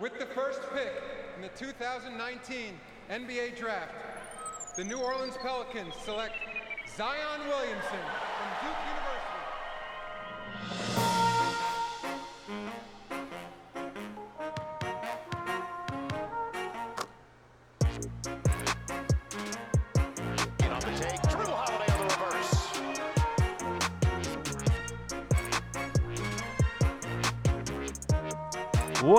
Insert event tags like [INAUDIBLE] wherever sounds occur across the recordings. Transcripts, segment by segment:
With the first pick in the 2019 NBA Draft, the New Orleans Pelicans select Zion Williamson from Duke University.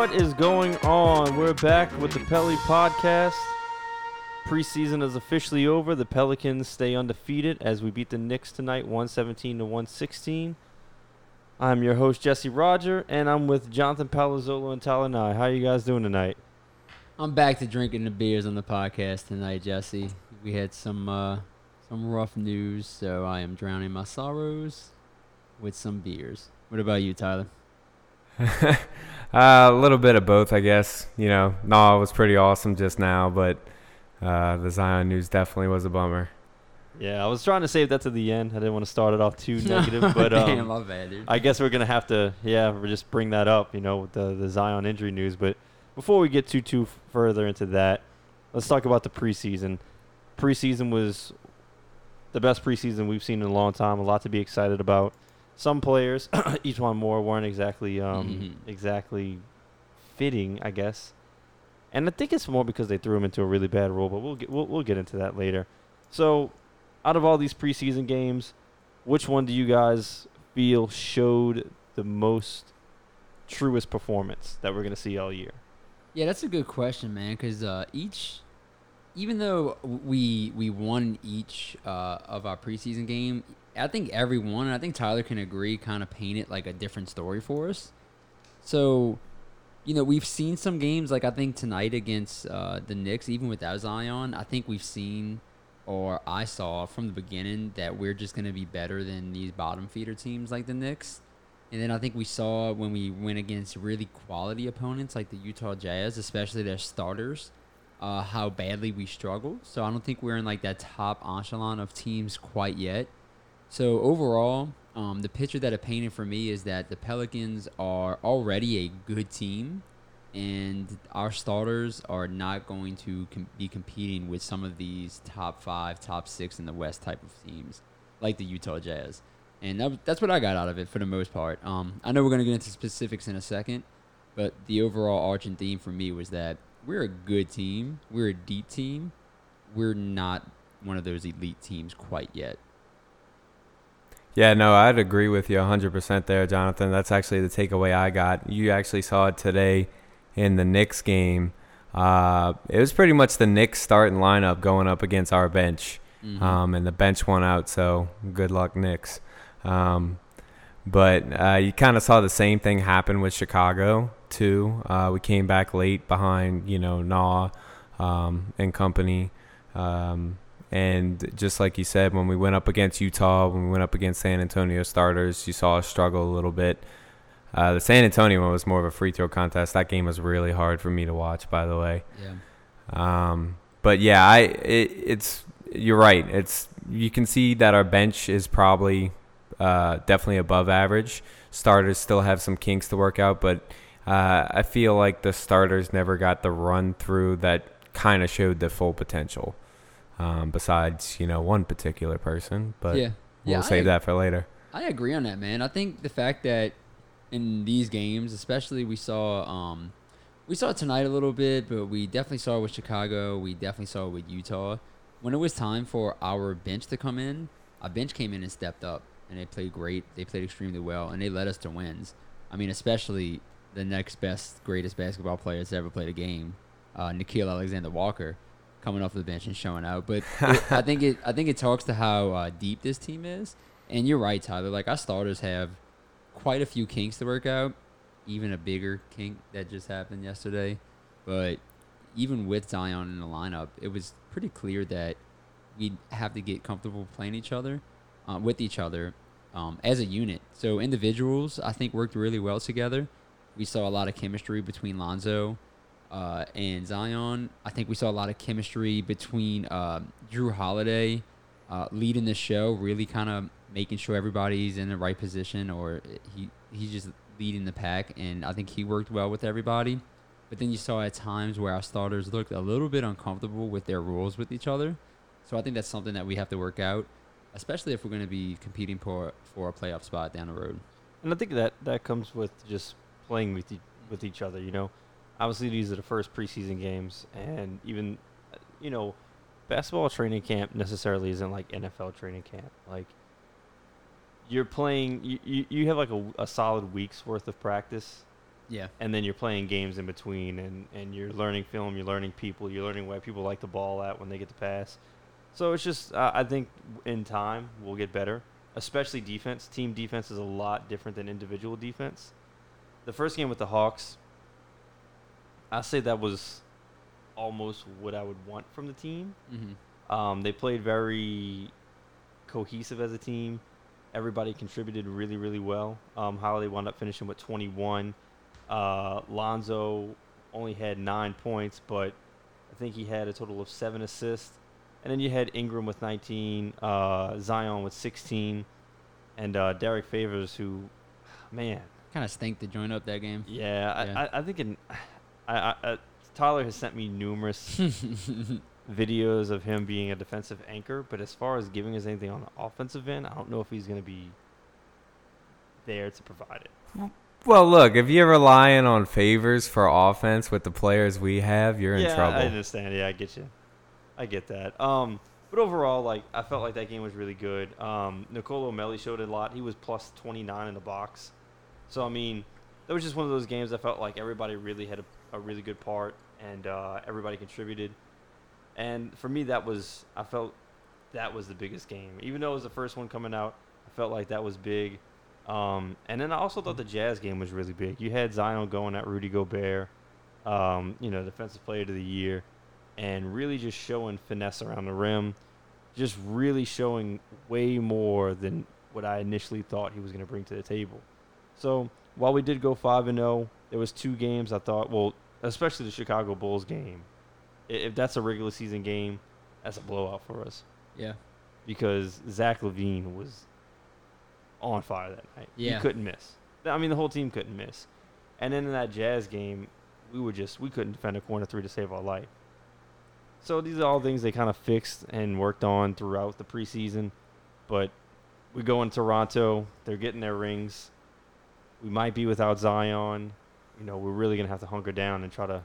What is going on? We're back with the Pelly Podcast. Preseason is officially over. The Pelicans stay undefeated as we beat the Knicks tonight, 117 to 116. I'm your host Jesse Roger, and I'm with Jonathan Palazzolo and Nye. How are you guys doing tonight? I'm back to drinking the beers on the podcast tonight, Jesse. We had some uh, some rough news, so I am drowning my sorrows with some beers. What about you, Tyler? [LAUGHS] uh, a little bit of both, I guess. You know, Naw was pretty awesome just now, but uh, the Zion news definitely was a bummer. Yeah, I was trying to save that to the end. I didn't want to start it off too [LAUGHS] negative, but Damn, um, my bad, dude. I guess we're gonna have to, yeah, we're just bring that up, you know, with the the Zion injury news. But before we get too too further into that, let's talk about the preseason. Preseason was the best preseason we've seen in a long time. A lot to be excited about. Some players, [CLEARS THROAT] each one more, weren't exactly um, Mhm. exactly fitting, I guess. And I think it's more because they threw him into a really bad role, but we'll get we'll, we'll get into that later. So, out of all these preseason games, which one do you guys feel showed the most truest performance that we're gonna see all year? Yeah, that's a good question, man. Because uh, each, even though we we won each uh, of our preseason game, I think everyone, and I think Tyler can agree, kind of painted like a different story for us. So, you know, we've seen some games like I think tonight against uh, the Knicks, even without Zion. I think we've seen, or I saw from the beginning that we're just gonna be better than these bottom feeder teams like the Knicks. And then I think we saw when we went against really quality opponents like the Utah Jazz, especially their starters, uh, how badly we struggled. So I don't think we're in like that top echelon of teams quite yet. So overall, um, the picture that it painted for me is that the Pelicans are already a good team, and our starters are not going to com- be competing with some of these top five, top six in the West type of teams, like the Utah Jazz. And that, that's what I got out of it for the most part. Um, I know we're going to get into specifics in a second, but the overall arching theme for me was that we're a good team. We're a deep team. We're not one of those elite teams quite yet. Yeah, no, I'd agree with you 100% there, Jonathan. That's actually the takeaway I got. You actually saw it today in the Knicks game. Uh, it was pretty much the Knicks starting lineup going up against our bench. Mhm. um, and the bench won out. So good luck, Knicks. Um, but uh, you kind of saw the same thing happen with Chicago too. Uh, we came back late behind, you know, Naw um, and company. Um, and just like you said, when we went up against Utah, when we went up against San Antonio starters, you saw us struggle a little bit. Uh, the San Antonio one was more of a free throw contest. That game was really hard for me to watch, by the way. Yeah. Um, but yeah, I it, it's you're right. It's you can see that our bench is probably uh, definitely above average. Starters still have some kinks to work out, but uh, I feel like the starters never got the run through that kind of showed the full potential. Um, besides, you know, one particular person, but yeah. we'll yeah, save that for later. I agree on that, man. I think the fact that in these games, especially we saw um we saw it tonight a little bit, but we definitely saw it with Chicago. We definitely saw it with Utah. When it was time for our bench to come in, our bench came in and stepped up, and they played great. They played extremely well, and they led us to wins. I mean, especially the next best, greatest basketball player that's ever played a game, uh, Nickeil Alexander Walker, coming off the bench and showing out. But [LAUGHS] it, I think it, I think it talks to how uh, deep this team is. And you're right, Tyler. Like our starters have quite a few kinks to work out. Even a bigger kink that just happened yesterday. But even with Zion in the lineup, it was pretty clear that we'd have to get comfortable playing each other, uh, with each other, um, as a unit. So individuals, I think, worked really well together. We saw a lot of chemistry between Lonzo uh, and Zion. I think we saw a lot of chemistry between uh, Jrue Holiday uh, leading the show, really kind of making sure everybody's in the right position, or he he's just leading the pack. And I think he worked well with everybody. But then you saw at times where our starters looked a little bit uncomfortable with their roles with each other. So I think that's something that we have to work out, especially if we're going to be competing for for a playoff spot down the road. And I think that that comes with just playing with e- with each other. You know, obviously these are the first preseason games, and even you know, basketball training camp necessarily isn't like NFL training camp. Like you're playing, you you, you have like a, a solid week's worth of practice, Yeah. and then you're playing games in between, and and you're learning film, you're learning people, you're learning where people like the ball at when they get the pass. So it's just, uh, I think in time we'll get better, especially defense. Team defense is a lot different than individual defense. The first game with the Hawks, I say that was almost what I would want from the team. Mm-hmm. Um, they played very cohesive as a team. Everybody contributed really, really well. Um, Holiday wound up finishing with 21. Uh, Lonzo only had nine points, but I think he had a total of seven assists. And then you had Ingram with 19, uh, Zion with 16, and uh, Derrick Favors, who, man, Kind of stank to join up that game. yeah, I, Yeah. I, I think in, I, I, uh, Tyler has sent me numerous [LAUGHS] videos of him being a defensive anchor, but as far as giving us anything on the offensive end, I don't know if he's going to be there to provide it. Well, look, if you're relying on favors for offense with the players we have, you're in yeah, trouble. I understand. Yeah, I get you. I get that. Um, but overall, like I felt like that game was really good. Um, Nicolo Melli showed a lot. He was plus 29 in the box. So I mean, that was just one of those games. I felt like everybody really had a, a really good part, and uh, everybody contributed. And for me, that was I felt that was the biggest game. Even though it was the first one coming out, I felt like that was big. Um, and then I also thought the Jazz game was really big. You had Zion going at Rudy Gobert, um, you know, defensive player of the year, and really just showing finesse around the rim, just really showing way more than what I initially thought he was going to bring to the table. So while we did go five and zero, there was two games I thought, well, especially the Chicago Bulls game. If that's a regular season game, that's a blowout for us Yeah. because Zach LaVine was on fire that night. Yeah. He couldn't miss. I mean, the whole team couldn't miss. And then in that Jazz game, we were just we couldn't defend a corner three to save our life. So these are all things they kind of fixed and worked on throughout the preseason. But we go in Toronto, they're getting their rings. We might be without Zion. You know, we're really gonna have to hunker down and try to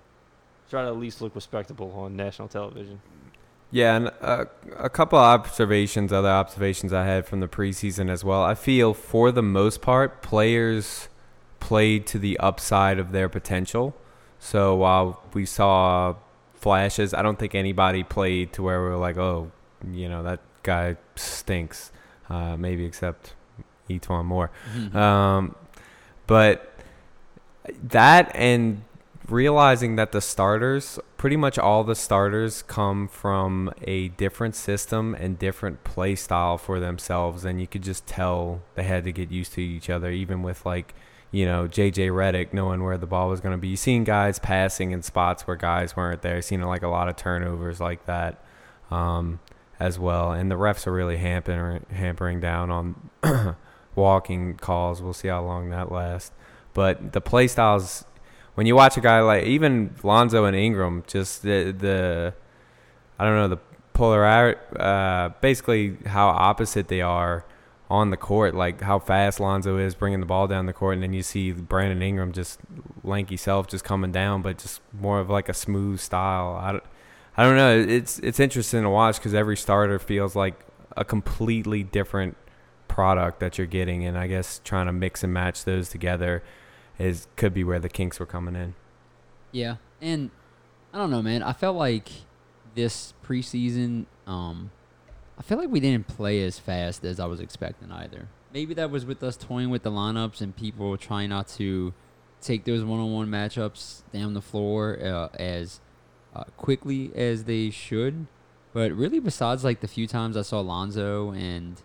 try to at least look respectable on national television. Yeah, and uh, a couple of observations, other observations I had from the preseason as well. I feel for the most part, players played to the upside of their potential. So while we saw flashes, I don't think anybody played to where we were like, oh, you know, that guy stinks. Uh, maybe except E'Twaun Moore. Mhm. Um, but that and realizing that the starters, pretty much all the starters, come from a different system and different play style for themselves, and you could just tell they had to get used to each other, even with like. You know, JJ Redick knowing where the ball was going to be. You seen guys passing in spots where guys weren't there. Seen like a lot of turnovers like that um, as well. And the refs are really hampering hampering down on [CLEARS THROAT] walking calls. We'll see how long that lasts. But the play styles, when you watch a guy like even Lonzo and Ingram, just the the I don't know the polar uh, basically how opposite they are on the court. Like how fast Lonzo is bringing the ball down the court, and then you see Brandon Ingram just lanky self just coming down, but just more of like a smooth style. I don't, I don't know. It's it's interesting to watch because every starter feels like a completely different product that you're getting, and I guess trying to mix and match those together is could be where the kinks were coming in. Yeah, and I don't know, man. I felt like this preseason, um, I feel like we didn't play as fast as I was expecting either. Maybe that was with us toying with the lineups and people trying not to take those one-on-one matchups down the floor uh, as uh, quickly as they should. But really, besides like the few times I saw Lonzo and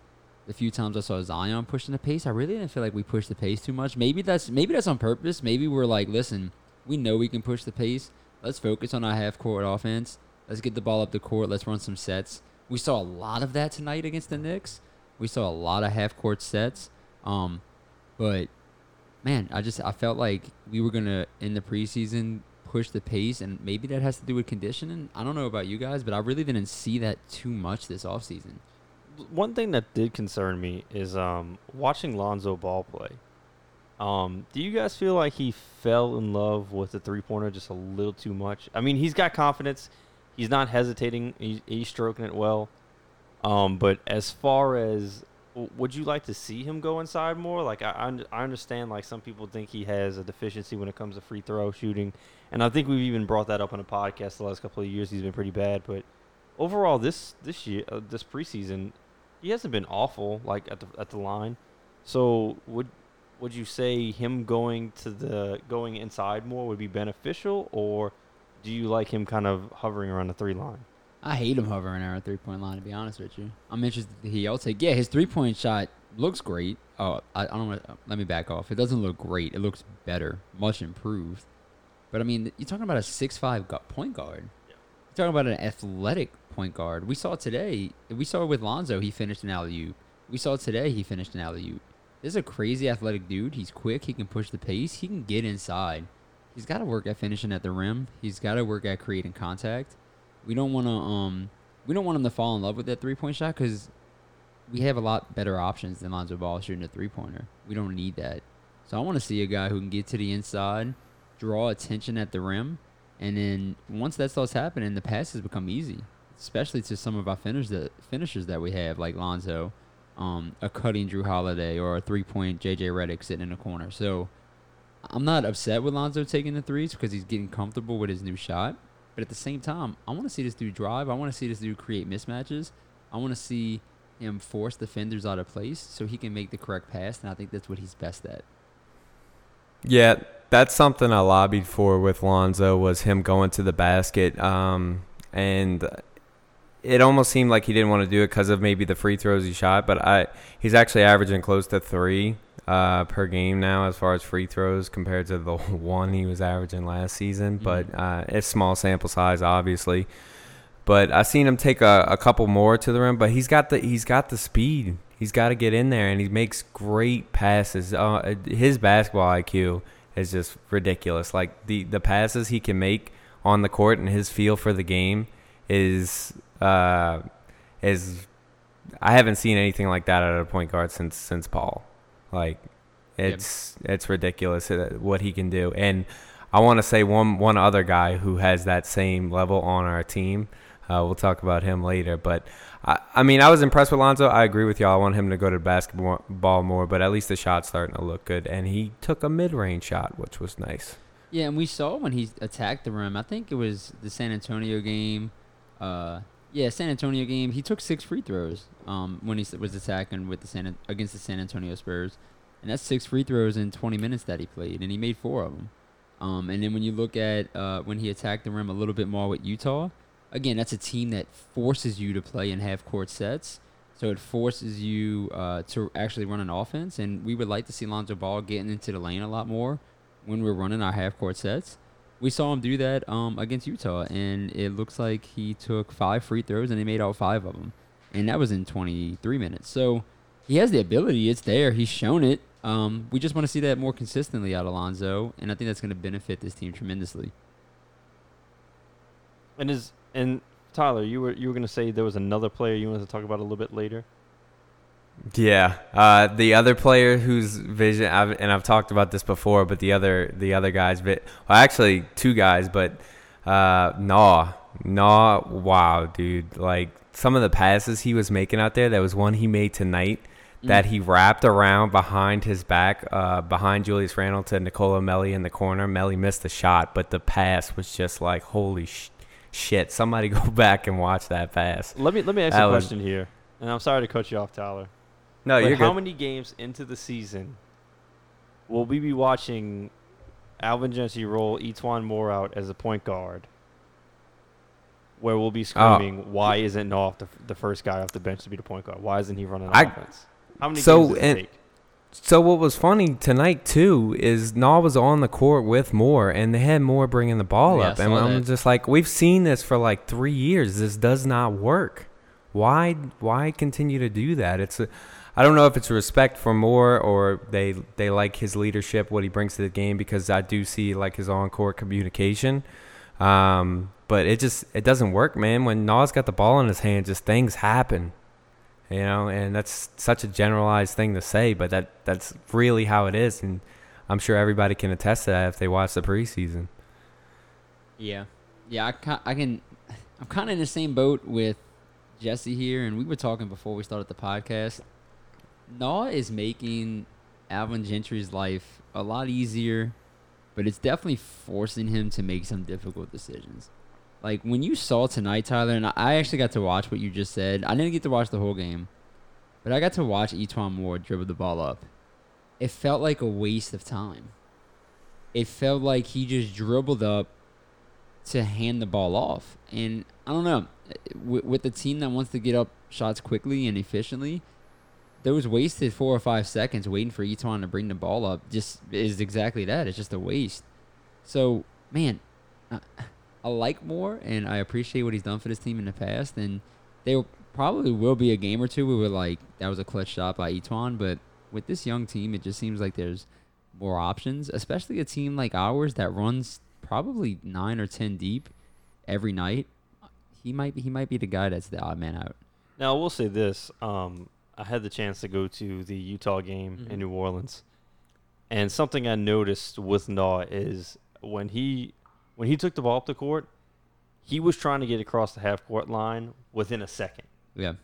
the few times I saw Zion pushing the pace, I really didn't feel like we pushed the pace too much. Maybe that's maybe that's on purpose. Maybe we're like, listen, we know we can push the pace. Let's focus on our half court offense. Let's get the ball up the court. Let's run some sets. We saw a lot of that tonight against the Knicks. We saw a lot of half court sets. Um, but man, I just I felt like we were gonna in the preseason push the pace, and maybe that has to do with conditioning. I don't know about you guys, but I really didn't see that too much this offseason. One thing that did concern me is um, watching Lonzo Ball play. Um, do you guys feel like he fell in love with the three pointer just a little too much? I mean, he's got confidence. He's not hesitating. He's, he's stroking it well. Um, but as far as would you like to see him go inside more? Like I, I, understand like some people think he has a deficiency when it comes to free throw shooting, and I think we've even brought that up on a podcast the last couple of years. He's been pretty bad, but overall this this year uh, this preseason he hasn't been awful like at the at the line. So would would you say him going to the going inside more would be beneficial, or do you like him kind of hovering around the three line? I hate him hovering around three point line. To be honest with you, I'm interested to hear y'all take. Yeah, his three point shot looks great. Oh, I, I don't want to. Let me back off. It doesn't look great. It looks better, much improved. But I mean, you're talking about a six five point guard. You're talking about an athletic point guard. We saw today. We saw with Lonzo. He finished an alley oop. We saw today. He finished an alley oop. This is a crazy athletic dude. He's quick. He can push the pace. He can get inside. He's got to work at finishing at the rim. He's got to work at creating contact. We don't want to um we don't want him to fall in love with that three point shot because we have a lot better options than Lonzo Ball shooting a three pointer. We don't need that. So I want to see a guy who can get to the inside, draw attention at the rim, and then once that starts happening, the passes become easy. Especially to some of our finishers that finishers that we have, like Lonzo, um, a cutting Jrue Holiday, or a three point JJ Redick sitting in the corner. So I'm not upset with Lonzo taking the threes because he's getting comfortable with his new shot. But at the same time, I want to see this dude drive. I want to see this dude create mismatches. I want to see him force defenders out of place so he can make the correct pass. And I think that's what he's best at. Yeah, that's something I lobbied for with Lonzo was him going to the basket. Um, and it almost seemed like he didn't want to do it because of maybe the free throws he shot. But I, he's actually averaging close to three uh, per game now as far as free throws compared to the [LAUGHS] one he was averaging last season. But uh, it's small sample size, obviously. But I seen him take a, a couple more to the rim. But he's got the he's got the speed. He's got to get in there, and he makes great passes. Uh, his basketball IQ is just ridiculous. Like the the passes he can make on the court and his feel for the game is uh, is I haven't seen anything like that out of a point guard since since Paul. Like it's it's ridiculous uh, what he can do. And I want to say one one other guy who has that same level on our team. Uh, we'll talk about him later, but I, I mean, I was impressed with Lonzo. I agree with y'all. I want him to go to basketball more, but at least the shot's starting to look good. And he took a mid-range shot, which was nice. Yeah, and we saw when he attacked the rim. I think it was the San Antonio game. Uh, yeah, San Antonio game. He took six free throws. Um, when he was attacking with the San against the San Antonio Spurs, and that's six free throws in 20 minutes that he played, and he made four of them. Um, and then when you look at uh, when he attacked the rim a little bit more with Utah, again, that's a team that forces you to play in half court sets. So it forces you uh, to actually run an offense, and we would like to see Lonzo Ball getting into the lane a lot more when we're running our half court sets. We saw him do that um, against Utah, and it looks like he took five free throws and he made all five of them, and that was in 23 minutes. So he has the ability; it's there. He's shown it. Um, we just want to see that more consistently out of Lonzo, and I think that's going to benefit this team tremendously. And is and Tyler, you were you were gonna say there was another player you wanted to talk about a little bit later. Yeah, uh, the other player whose vision, I've, and I've talked about this before, but the other the other guys, but well, actually two guys, but uh, Nah, Nah, wow, dude, like some of the passes he was making out there. There was one he made tonight that he wrapped around behind his back, uh, behind Julius Randle to Nicolo Melli in the corner. Melli missed the shot, but the pass was just like holy sh- shit. Somebody [LAUGHS] go back and watch that pass. Let me let me ask That you a was- question here, and I'm sorry to cut you off, Tyler. No, but you're how good. many games into the season will we be watching Alvin Gentry roll E'Twaun Moore out as a point guard? Where we'll be uh, screaming, "Why isn't Noah the, the first guy off the bench to be the point guard? Why isn't he running I- offense?" How many So, games does it and- take? So what was funny tonight too is Naw was on the court with Moore, and they had Moore bringing the ball Yeah, up, and I'm that. just like, we've seen this for like three years. This does not work. Why? Why continue to do that? It's, a, I don't know if it's respect for Moore or they they like his leadership, what he brings to the game, because I do see like his on court communication. Um, but it just it doesn't work, man. When Nas got the ball in his hand, just things happen. You know, and that's such a generalized thing to say, but that that's really how it is, and I'm sure everybody can attest to that if they watch the preseason. Yeah, yeah. I I can I'm kind of in the same boat with Jesse here, and we were talking before we started the podcast. Naw is making Alvin Gentry's life a lot easier, but it's definitely forcing him to make some difficult decisions. Like when you saw tonight, Tyler, and I actually got to watch what you just said. I didn't get to watch the whole game, but I got to watch E'Twaun Moore dribble the ball up. It felt like a waste of time. It felt like he just dribbled up to hand the ball off. And I don't know, with, with team that wants to get up shots quickly and efficiently, those wasted four or five seconds waiting for E'Twaun to bring the ball up just is exactly that. It's just a waste. So, man, I, I like Moore and I appreciate what he's done for this team in the past. And there probably will be a game or two where we're like, that was a clutch shot by E'Twaun. But with this young team, it just seems like there's more options, especially a team like ours that runs probably nine or ten deep every night. He might be, he might be the guy that's the odd man out. Now, I will say this. Um, I had the chance to go to the Utah game Mhm. in New Orleans, and something I noticed with Naw is when he when he took the ball up the court, he was trying to get across the half court line within a second, Yeah,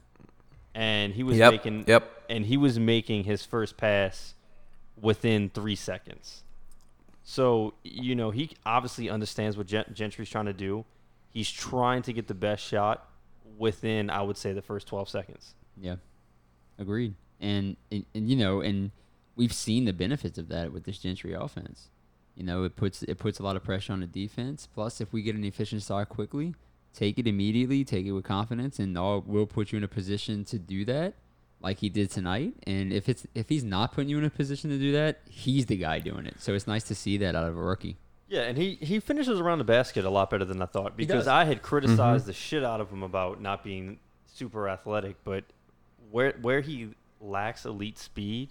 and he was Yep, making yep. and he was making his first pass within three seconds. So you know he obviously understands what Gentry's trying to do. He's trying to get the best shot within, I would say, the first twelve seconds. yeah, agreed. And, and and you know, and we've seen the benefits of that with this Gentry offense. You know, it puts it puts a lot of pressure on the defense. Plus, if we get an efficient start quickly, take it immediately, take it with confidence, and all will put you in a position to do that, like he did tonight. And if it's if he's not putting you in a position to do that, he's the guy doing it. So it's nice to see that out of a rookie. Yeah, and he, he finishes around the basket a lot better than I thought because. I had criticized mm-hmm. the shit out of him about not being super athletic, but where where he lacks elite speed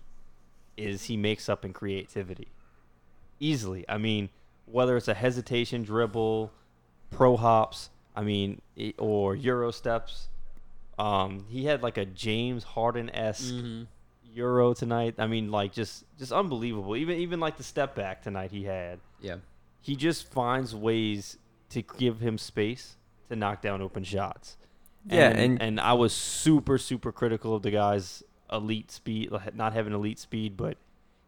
is he makes up in creativity easily. I mean, whether it's a hesitation dribble, pro hops, I mean, or euro steps. Um, he had like a James Harden esque euro tonight. I mean, like just just unbelievable. Even even like the step back tonight he had Yeah. he just finds ways to give him space to knock down open shots. Yeah, and and- and I was super super critical of the guy's elite speed, not having elite speed, but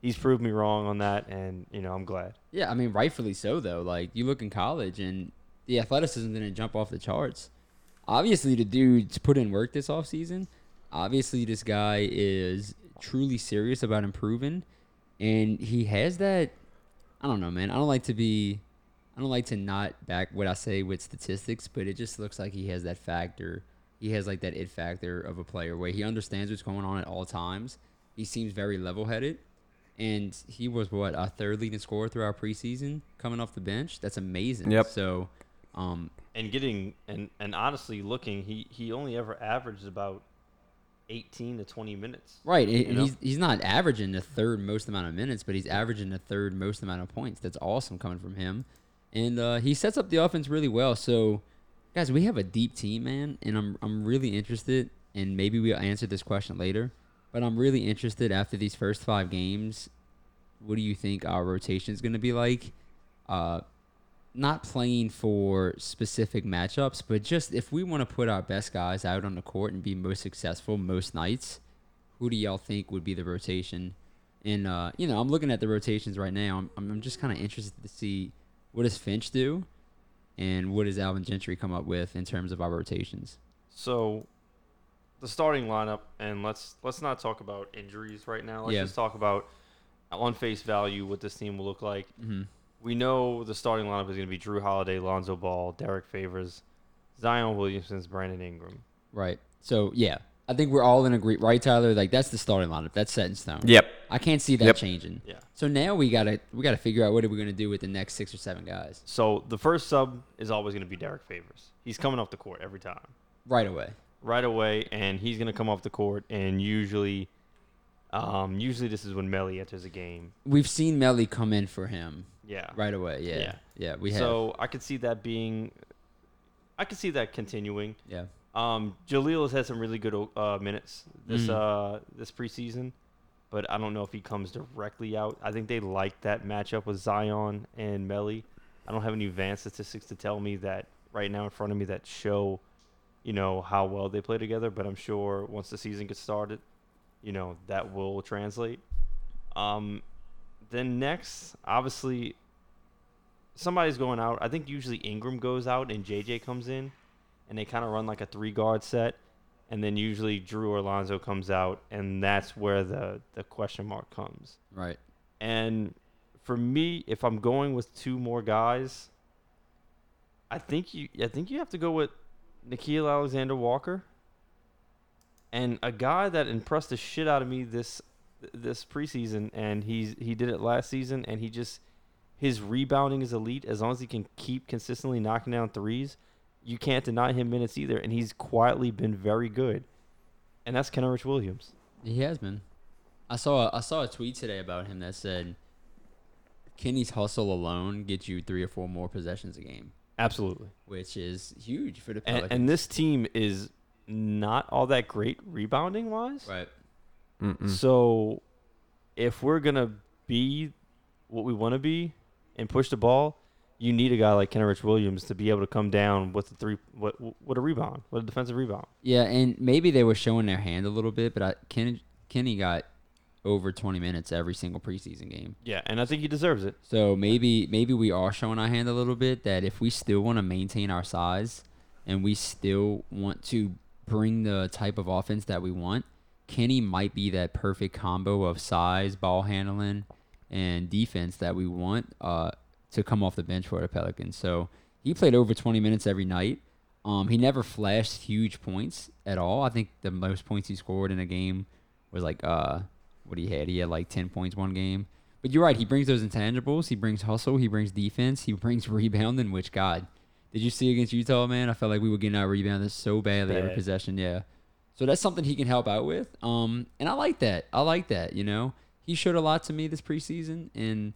he's proved me wrong on that, and you know I'm glad. Yeah, I mean, rightfully so, though. Like, you look in college and the athleticism didn't jump off the charts. Obviously, the dude's put in work this offseason. Obviously, this guy is truly serious about improving. And he has that. I don't know, man. I don't like to be. I don't like to not back what I say with statistics, but it just looks like he has that factor. He has like that it factor of a player where he understands what's going on at all times. He seems very level headed and he was what a third leading scorer throughout preseason coming off the bench. That's amazing. Yep. So, um, And getting and and honestly looking, he he only ever averaged about 18 to 20 minutes. right, and know? he's he's not averaging the third most amount of minutes, but he's averaging the third most amount of points. That's awesome coming from him, and uh, he sets up the offense really well. So, guys, we have a deep team, man, and I'm I'm really interested, and maybe we'll answer this question later, but I'm really interested after these first five games. What do you think our rotation is going to be like? Uh, not playing for specific matchups, but just if we want to put our best guys out on the court and be most successful most nights, who do y'all think would be the rotation? And uh, you know, I'm looking at the rotations right now. I'm I'm I'm just kind of interested to see what does Finch do, and what does Alvin Gentry come up with in terms of our rotations. So the starting lineup, and let's let's not talk about injuries right now. Let's Yeah. just talk about on face value what this team will look like. Mm-hmm. We know the starting lineup is going to be Jrue Holiday, Lonzo Ball, Derrick Favors, Zion Williamson's, Brandon Ingram. Right. So yeah, I think we're all in agree, right, Tyler? Like that's the starting lineup. That's set in stone. Yep. I can't see that Yep. changing. Yeah. So now we gotta we gotta figure out what are we gonna do with the next six or seven guys So the first sub is always going to be Derrick Favors. He's coming off the court every time, right away. right away, and he's going to come off the court and usually Um, usually this is when Melli enters a game. We've seen Melli come in for him Yeah. right away. Yeah, yeah, Yeah. we have. So I could see that being. I could see that continuing. yeah, Um, Jahlil has had some really good uh, minutes this Mhm. uh, this preseason, but I don't know if he comes directly out. I think they like that matchup with Zion and Melli. I don't have any advanced statistics to tell me that right now in front of me that show, you know, how well they play together. But I'm sure once the season gets started, you know, that will translate. Um, then next, obviously, somebody's going out. I think usually Ingram goes out and JJ comes in, and they kind of run like a three guard set, and then usually Jrue or comes out, and that's where the the question mark comes. right. And for me, if I'm going with two more guys, I think you I think you have to go with Nickeil Alexander Walker. And a guy that impressed the shit out of me this this preseason and he's he did it last season and he just his rebounding is elite as long as he can keep consistently knocking down threes. You can't deny him minutes either and he's quietly been very good. And that's Kenrich Williams. He has been. I saw a, I saw a tweet today about him that said, "Kenny's hustle alone gets you three or four more possessions a game, Absolutely. which is huge for the And, Pelicans." and this team is not all that great rebounding wise. right, Mm-mm. So if we're gonna be what we want to be and push the ball, you need a guy like Kenrich Williams to be able to come down with a three, what, with a rebound, with a defensive rebound. yeah, and maybe they were showing their hand a little bit, but I, Ken, Kenny got over 20 minutes every single preseason game. Yeah, and I think he deserves it. So maybe maybe we are showing our hand a little bit that if we still want to maintain our size and we still want to bring the type of offense that we want, Kenny might be that perfect combo of size, ball handling, and defense that we want uh, to come off the bench for the Pelicans. So he played over 20 minutes every night. Um, he never flashed huge points at all. I think the most points he scored in a game was like uh, what he had. He had like 10 points one game. But you're right. He brings those intangibles. He brings hustle. He brings defense. He brings [LAUGHS] rebounding. Which God, did you see against Utah, man? I felt like we were getting out rebounded so badly every possession. Yeah. So that's something he can help out with. Um, and I like that. I like that. You know, he showed a lot to me this preseason, and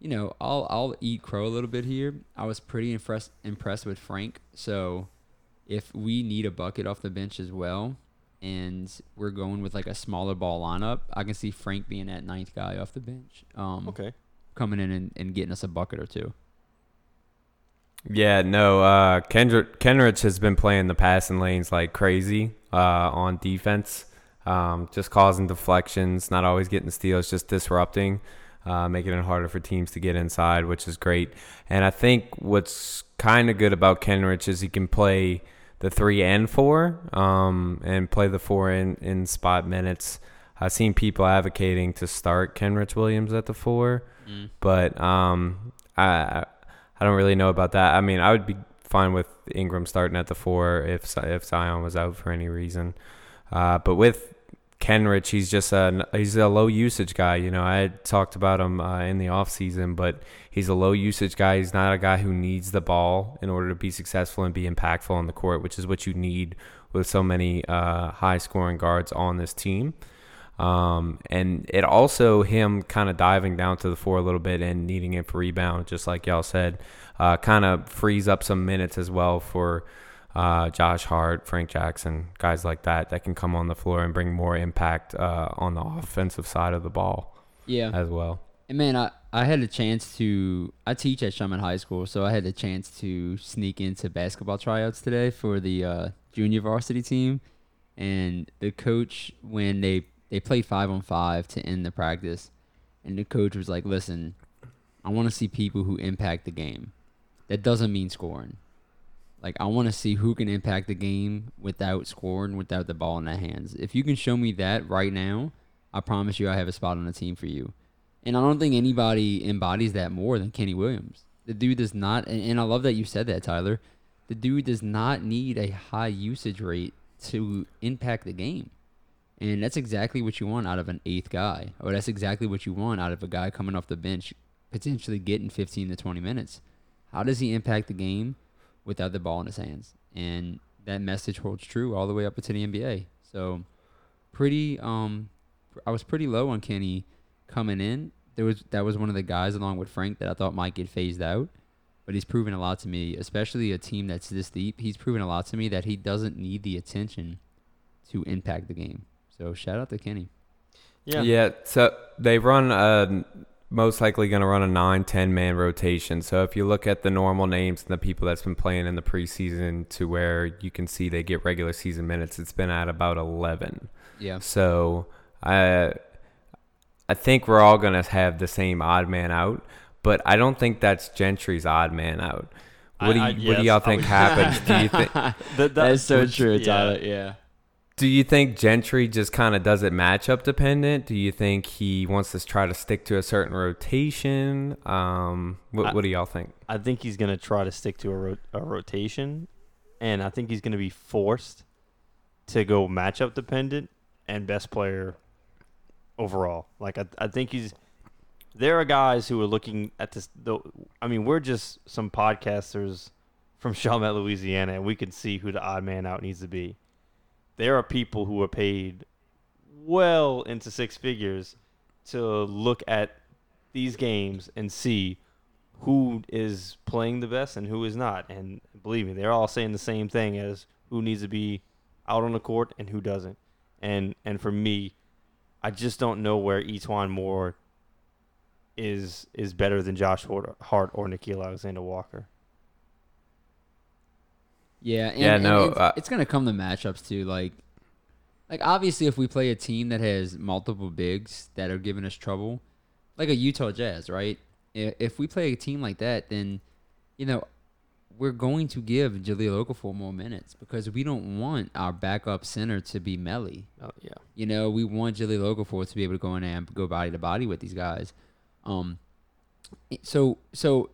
you know, I'll I'll eat crow a little bit here. I was pretty impressed impressed with Frank. So if we need a bucket off the bench as well, and we're going with like a smaller ball lineup, I can see Frank being that ninth guy off the bench. Um, Okay. coming in and, and getting us a bucket or two. Yeah, no. Uh, Kendrick Kenrich has been playing the passing lanes like crazy uh, on defense, um, just causing deflections, not always getting steals, just disrupting, uh, making it harder for teams to get inside, which is great. And I think what's kind of good about Kenrich is he can play the three and four, um, and play the four in in spot minutes. I've seen people advocating to start Kenrich Williams at the four, but um, I I don't really know about that. I mean, I would be fine with Ingram starting at the four if if Zion was out for any reason. Uh, but with Kenrich, he's just a he's a low usage guy. You know, I talked about him uh, in the offseason, but he's a low usage guy. He's not a guy who needs the ball in order to be successful and be impactful on the court, which is what you need with so many uh, high scoring guards on this team. Um, and it also him kind of diving down to the floor a little bit and needing it for rebound, just like y'all said, uh, kind of frees up some minutes as well for uh, Josh Hart, Frank Jackson, guys like that that can come on the floor and bring more impact uh, on the offensive side of the ball Yeah. as well. And man, I, I had a chance to I teach at Sherman High School, so I had a chance to sneak into basketball tryouts today for the uh, junior varsity team. And the coach, when they they played five on five to end the practice, and the coach was like, "Listen, I want to see people who impact the game. That doesn't mean scoring. Like I want to see who can impact the game without scoring, without the ball in their hands. If you can show me that right now, I promise you, I have a spot on the team for you." And I don't think anybody embodies that more than Kenny Williams. The dude does not, and, I love that you said that, Tyler. The dude does not need a high usage rate to impact the game. And that's exactly what you want out of an eighth guy. Or that's exactly what you want out of a guy coming off the bench, potentially getting 15 to 20 minutes. How does he impact the game without the ball in his hands? And that message holds true all the way up into the NBA. So, pretty um I was pretty low on Kenny coming in. There was that was one of the guys along with Frank that I thought might get phased out, but he's proven a lot to me, especially a team that's this deep. He's proven a lot to me that he doesn't need the attention to impact the game. So shout out to Kenny. Yeah. Yeah. So they run a most likely going to run a 9 10 man rotation. So if you look at the normal names and the people that's been playing in the preseason to where you can see they get regular season minutes, it's been at about 11. Yeah. So I I think we're all going to have the same odd man out, but I don't think that's Gentry's odd man out. What do you I- I- what do y'all think [LAUGHS] would- happens? do you think [LAUGHS] That- That's so which- true, yeah. Tyler. Yeah. Do you think Gentry just kind of does it matchup dependent? Do you think he wants to try to stick to a certain rotation? Um, what, I- what do y'all think? I think he's going to try to stick to a, ro- a rotation, and I think he's going to be forced to go matchup dependent and best player overall. Like I, I think he's. There are guys who are looking at this. The, I mean, we're just some podcasters from [LAUGHS] Chalmette, Louisiana, and we can see who the odd man out needs to be. There are people who are paid well into six figures to look at these games and see who is playing the best and who is not. And believe me, they're all saying the same thing as who needs to be out on the court and who doesn't. And and for me, I just don't know where E'Twaun Moore is is better than Josh Hart or Nickeil Alexander Walker. Yeah, and, Yeah, and no, it's, uh, it's gonna come to matchups too. Like, like obviously, if we play a team that has multiple bigs that are giving us trouble, like a Utah Jazz, right? If we play a team like that, then you know we're going to give Jahlil Okafor more minutes because we don't want our backup center to be Melli. Oh yeah. You know, we want Jahlil Okafor to be able to go in and go body to body with these guys. Um, so so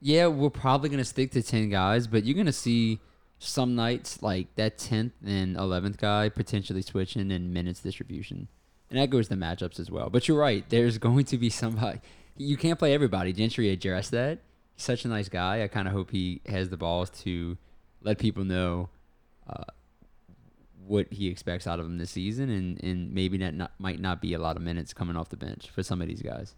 yeah, we're probably gonna stick to ten guys, but you're gonna see some nights like that tenth and eleventh guy potentially switching in minutes distribution, and that goes to matchups as well. But you're right, there's [LAUGHS] going to be somebody. You can't play everybody. Gentry addressed that. He's such a nice guy. I kind of hope he has the balls to let people know uh, what he expects out of him this season, and, and maybe that not, might not be a lot of minutes coming off the bench for some of these guys.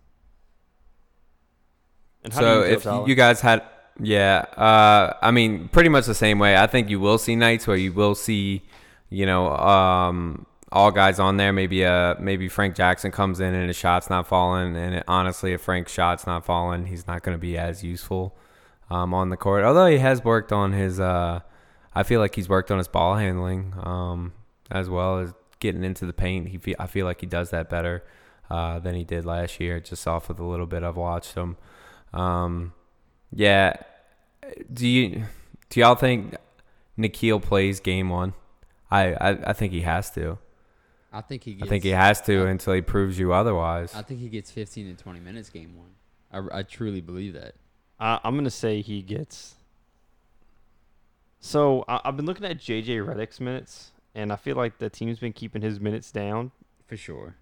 And how So do you feel, if Tyler? you guys had, yeah, uh, I mean, pretty much the same way. I think you will see nights where you will see, you know, um, all guys on there. Maybe uh, maybe Frank Jackson comes in and his shot's not falling. And it, honestly, if Frank's shot's not falling, he's not going to be as useful um, on the court. Although he has worked on his, uh, I feel like he's worked on his ball handling um, as well as getting into the paint. He, I feel like he does that better uh, than he did last year. Just off of the little bit I've watched him. Um, yeah. Do you do y'all think Nickeil plays game one? I, I, I think he has to. I think he. Gets, I think he has to until he proves you otherwise. I think he gets 15 to 20 minutes game one. I, I truly believe that. I, I'm gonna say he gets. So I, I've been looking at JJ Redick's minutes, and I feel like the team's been keeping his minutes down. For sure.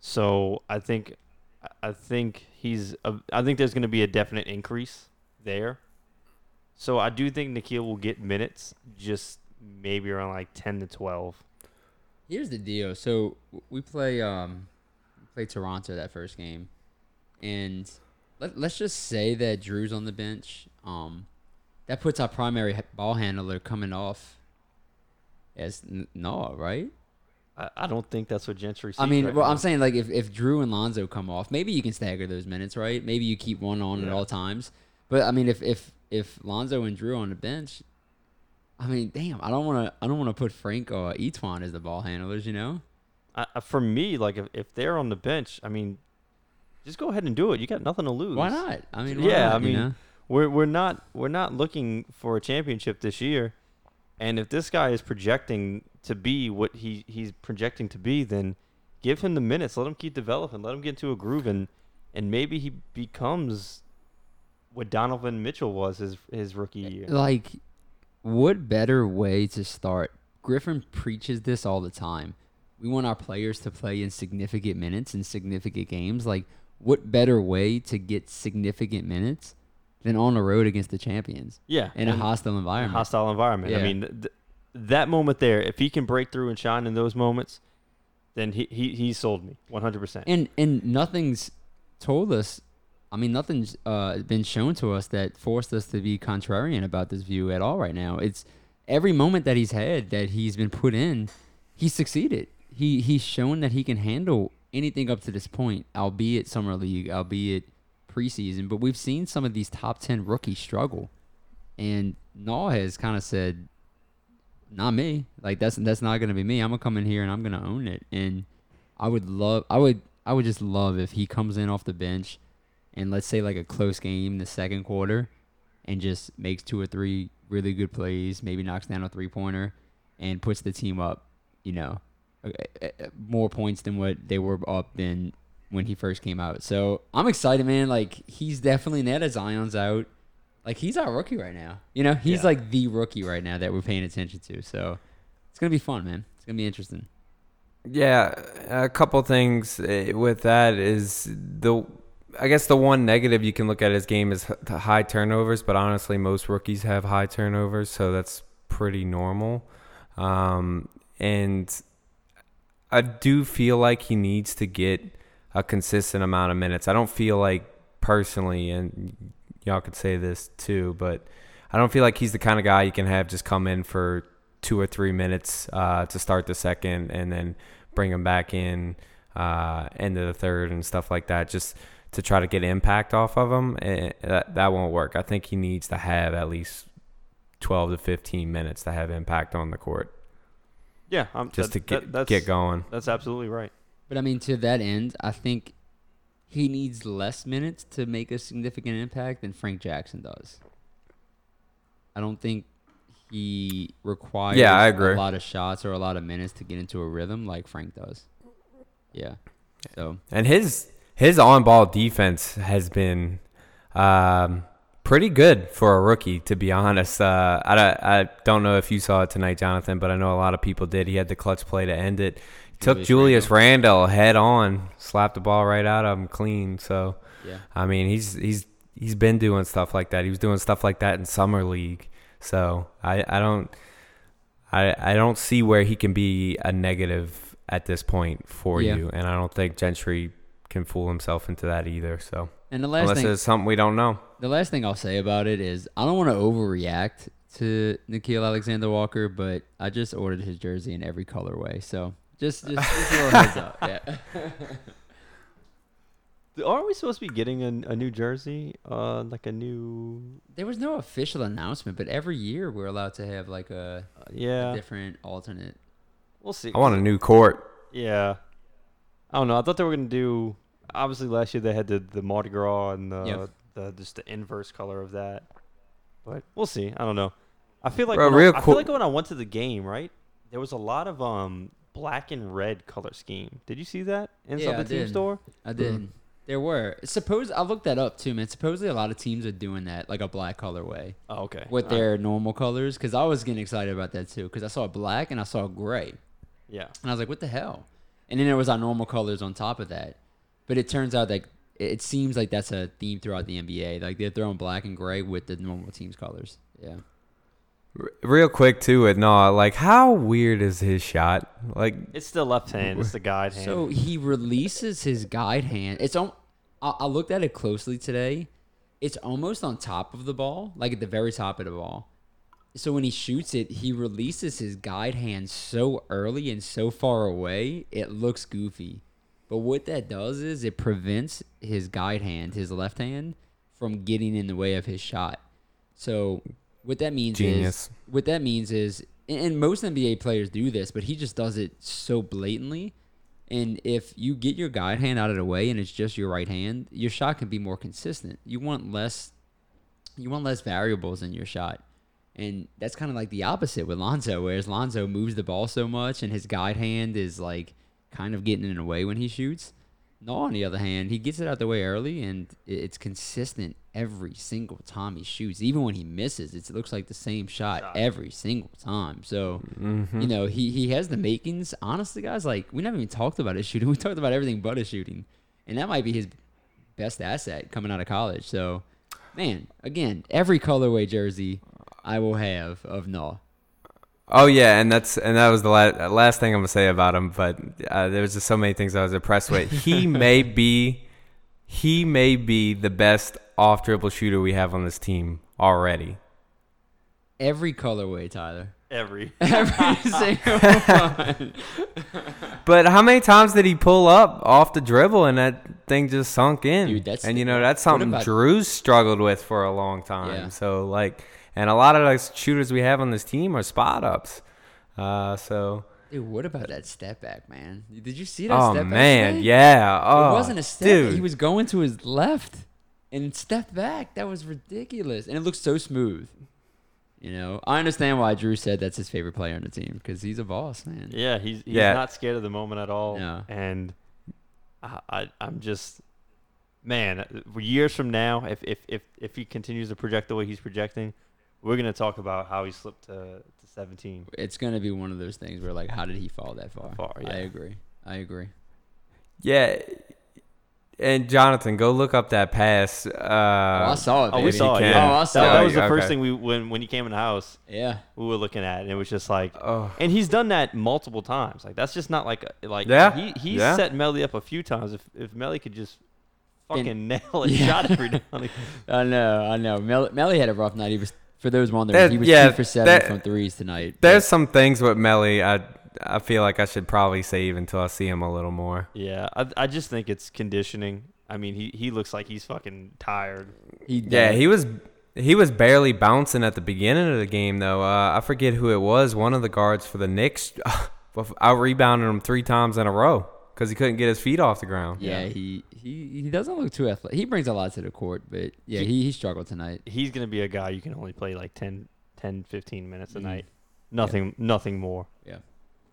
So I think, I- I think he's. A, I think there's gonna be a definite increase there. So I do think Nickeil will get minutes, just maybe around like ten to twelve. Here's the deal. So we play um we play Toronto that first game, and let, let's just say that Jrue's on the bench. Um, that puts our primary ball handler coming off as N- Noah, right? I, I don't think that's what Gentry. I mean, right well, now. I'm saying like if, if Jrue and Lonzo come off, maybe you can stagger those minutes, right? Maybe you keep one on at all times. But I mean, if if if Lonzo and Jrue on the bench, I mean, damn, I don't want to I don't want to put Frank or E'Twaun as the ball handlers, you know? I, for me, like if, if they're on the bench, I mean, just go ahead and do it. You got nothing to lose. Why not? I mean, yeah, not, I you mean, know? we're we're not we're not looking for a championship this year, and if this guy is projecting to be what he he's projecting to be, then give him the minutes. Let him keep developing. Let him get into a groove, and and maybe he becomes what Donovan Mitchell was his his rookie eh, year. like, what better way to start? Griffin preaches this all the time. We want our players to play in significant minutes in significant games. Like, what better way to get significant minutes than on the road against the champions Yeah, in a hostile environment? hostile environment. I mean, th- th- that moment there, if he can break through and shine in those moments, then he he, he sold me 100. percent And and nothing's told us. I mean, nothing's uh, been shown to us that forced us to be contrarian about this view at all right now. It's every moment that he's had that he's been put in, he's succeeded. He he's shown that he can handle anything up to this point, albeit summer league, albeit preseason. But we've seen some of these top ten rookies struggle, and Naw has kind of said, "Not me. Like that's that's not gonna be me. I'm gonna come in here and I'm gonna own it." And I would love, I would, I would just love if he comes in off the bench, and let's say like a close game in the second quarter, and just makes two or three really good plays, maybe knocks down a three pointer, and puts the team up, you know, more points than what they were up than when he first came out. So I'm excited, man. Like he's definitely net as Zion's out. Like he's our rookie right now. You know, he's Yeah. like the rookie right now that we're paying attention to. So it's gonna be fun, man. It's gonna be interesting. Yeah, a couple things eh, with that is the I guess the one negative you can look at his game is the high turnovers, but honestly most rookies have high turnovers, so that's pretty normal. Um, and I do feel like he needs to get a consistent amount of minutes. I don't feel like personally and y'all could say this too, but I don't feel like he's the kind of guy you can have just come in for two or three minutes uh, to start the second and then bring him back in uh, end of the third and stuff like that just to try to get impact off of him. Eh, that, that won't work. I think he needs to have at least 12 to 15 minutes to have impact on the court Yeah, I'm just that- to get that- that's, get going. That's absolutely right. But I mean, to that end, I think he needs less minutes to make a significant impact than Frank Jackson does. I don't think he requires Yeah, I agree. a lot of shots or a lot of minutes to get into a rhythm like Frank does. Yeah. So And his his on ball defense has been um, pretty good for a rookie, to be honest. Uh, I, don't- I don't know if you saw it tonight, Jonathan, but I know a lot of people did. He had the clutch play to end it. Took Julius Julius Randle head on, slapped the ball right out of him clean. So yeah. I mean, he's he's he's been doing stuff like that. He was doing stuff like that in summer league. So I, I don't I I don't see where he can be a negative at this point for Yeah. you, and I don't think Gentry can fool himself into that either. So And the last unless thing it's something we don't know. the last thing I'll say about it is I don't want to overreact to Nickeil Alexander Walker, but I just ordered his jersey in every colorway. So just just, just a little heads up. Yeah. [LAUGHS] [LAUGHS] Aren't we supposed to be getting a, a new jersey? Uh, like a new. There was no official announcement, but every year we're allowed to have like a, Uh, a yeah, different alternate. we'll see. I want a new court. Yeah, I don't know. I thought they were gonna do. Obviously, last year they had the the Mardi Gras and the Yeah. the just the inverse color of that. But we'll see. I don't know. I feel like Bro, when I, real I feel like when I went to the game, right, there was a lot of um black and red color scheme. Did you see that inside Yeah, I the team did. store? I did. There were suppose I looked that up too, man. Supposedly a lot of teams are doing that, like a black colorway Oh, okay. with All right. their normal colors. Because I was getting excited about that too, because I saw black and I saw gray. yeah. And I was like, what the hell? And then there was our normal colors on top of that. But it turns out like it it seems like that's a theme throughout the NBA. Like they're throwing black and gray with the normal team's colors. Yeah. Real quick too, with no, like how weird is his shot? Like It's the left hand. It's the guide hand. So he releases his guide hand. It's on. I, I looked at it closely today. It's almost on top of the ball, like at the very top of the ball. So when he shoots it, he releases his guide hand so early and so far away, it looks goofy. But what that does is it prevents his guide hand, his left hand, from getting in the way of his shot. So what that means Genius. is what that means is and- and most NBA players do this, but he just does it so blatantly. And if you get your guide hand out of the way and it's just your right hand, your shot can be more consistent. You want less you want less variables in your shot. And that's kind of like the opposite with Lonzo, whereas Lonzo moves the ball so much and his guide hand is like kind of getting in the way when he shoots. No, on the other hand, he gets it out the way early and it's consistent every single time he shoots. Even when he misses, it looks like the same shot, every single time. So, mm-hmm. you know, he, he has the makings. Honestly, guys, like, we never even talked about his shooting. [LAUGHS] We talked about everything but his shooting. And that might be his best asset coming out of college. So, man, again, every colorway jersey I will have of No. Oh yeah, and that's and that was the la- last thing I'm gonna say about him. But uh, there was just so many things I was impressed with. He [LAUGHS] may be, he may be the best off dribble shooter we have on this team already. Every colorway, Tyler. Every. [LAUGHS] Every [LAUGHS] single one. But how many times did he pull up off the dribble and that thing just sunk in? Dude, that's- and you know that's something about- Jrue's struggled with for a long time. Yeah. So like, and a lot of the shooters we have on this team are spot ups. Uh, so Dude, what about that step back, man? Did you see that oh step back? man, today? yeah. Oh, it wasn't a step. dude. He was going to his left and stepped back. That was ridiculous, and it looked so smooth. You know, I understand why Jrue said that's his favorite player on the team because he's a boss, man. Yeah, he's he's Yeah. not scared of the moment at all. No. And I, I I'm just man, uh, years from now, if if if if he continues to project the way he's projecting, we're gonna talk about how he slipped to, to 17. It's gonna be one of those things where like, how did he fall that far? Far, yeah. I agree. I agree. Yeah. And Jonathan, go look up that pass. Uh, oh, I saw it. Oh, we saw it. Yeah. Oh, I saw that it. That was the first thing we when when he came in the house, Yeah. we were looking at, and it was just like, Oh. and he's done that multiple times. Like that's just not like a, like Yeah, he he's yeah. set Melli up a few times. If if Melli could just fucking And- [LAUGHS] nail a Yeah. shot every now and [LAUGHS] again. I know. I know. Mel- Melli had a rough night. He was for those wondering. That- he was yeah, two for seven that- from threes tonight. There's some things with Melli I I feel like I should probably save until I see him a little more. Yeah, I I just think it's conditioning. I mean, he he looks like he's fucking tired. he Yeah, he was he was barely bouncing at the beginning of the game though. Uh, I forget who it was. One of the guards for the Knicks [LAUGHS] I rebounded him three times in a row because he couldn't get his feet off the ground. Yeah, he, he he doesn't look too athletic. He brings a lot to the court, but yeah, he, he struggled tonight. He's gonna be a guy you can only play like 10, 10 15 minutes a Mhm. night. Nothing, nothing more. Yeah,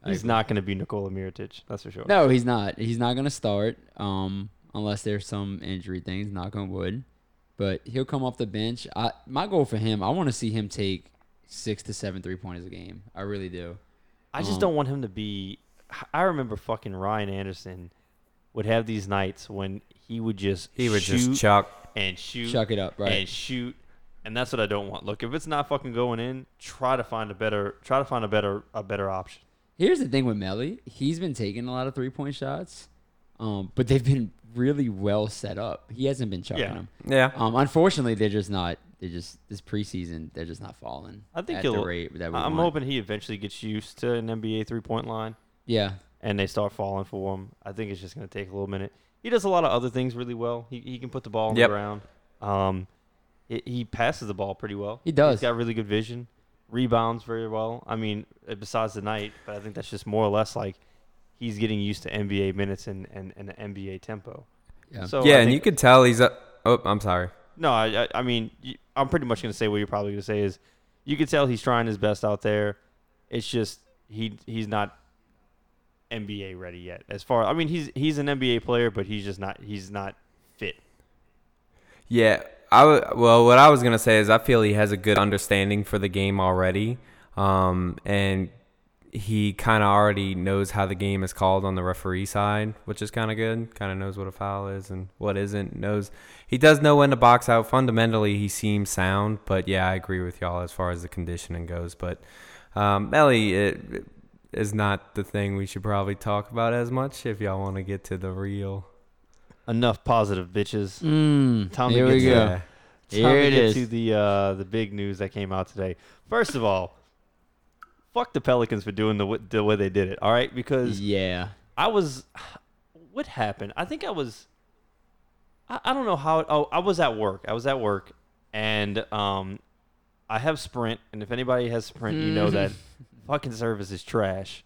I He's agree. not gonna be Nikola Mirotic. That's for sure. No, he's not. He's not gonna start. Um, unless there's some injury things. Knock on wood. But he'll come off the bench. I my goal for him. I want to see him take six to seven three pointers a game. I really do. I just Um, don't want him to be. I remember fucking Ryan Anderson would have these nights when he would just He would shoot just chuck. and shoot Chuck it up, right? and shoot, and that's what I don't want. Look, if it's not fucking going in, try to find a better try to find a better a better option. Here's the thing with Melli. He's been taking a lot of three point shots, um, but they've been really well set up. He hasn't been chucking Yeah. them. Yeah. Um, unfortunately, they're just not. They're just this preseason. They're just not falling. I think at the he'll- rate that we I'm want. hoping he eventually gets used to an NBA three point line Yeah, and they start falling for him. I think it's just going to take a little minute. He does a lot of other things really well. He, he can put the ball on Yep. the ground. Um, he he passes the ball pretty well. He does. He's got really good vision. Rebounds very well. I mean, uh, besides the night, but I think that's just more or less like he's getting used to NBA minutes and, and, and the NBA tempo. yeah. So yeah, I and you could tell he's a. Oh, I'm sorry. No, I, I, I mean, y- I'm pretty much going to say what you're probably going to say is you can tell he's trying his best out there. It's just he he's not NBA ready yet. As far I mean, he's he's an NBA player, but he's just not he's not fit. Yeah, I w- well, what I was gonna say is I feel he has a good understanding for the game already, um, and he kind of already knows how the game is called on the referee side, which is kind of good. Kind of knows what a foul is and what isn't. Knows he does know when to box out. Fundamentally, he seems sound, but yeah, I agree with y'all as far as the conditioning goes. But um, Melli it, is not the thing we should probably talk about as much if y'all want to get to the real. Enough positive bitches. Mm, Time to here get we to go. Yeah. Time Here to it get is. to the uh, the big news that came out today. First of all, fuck the Pelicans for doing the the way they did it. All right, because Yeah. I was. What happened? I think I was. I, I don't know how. Oh, I was at work. I was at work, and um, I have Sprint, and if anybody has Sprint, you know that [LAUGHS] fucking service is trash.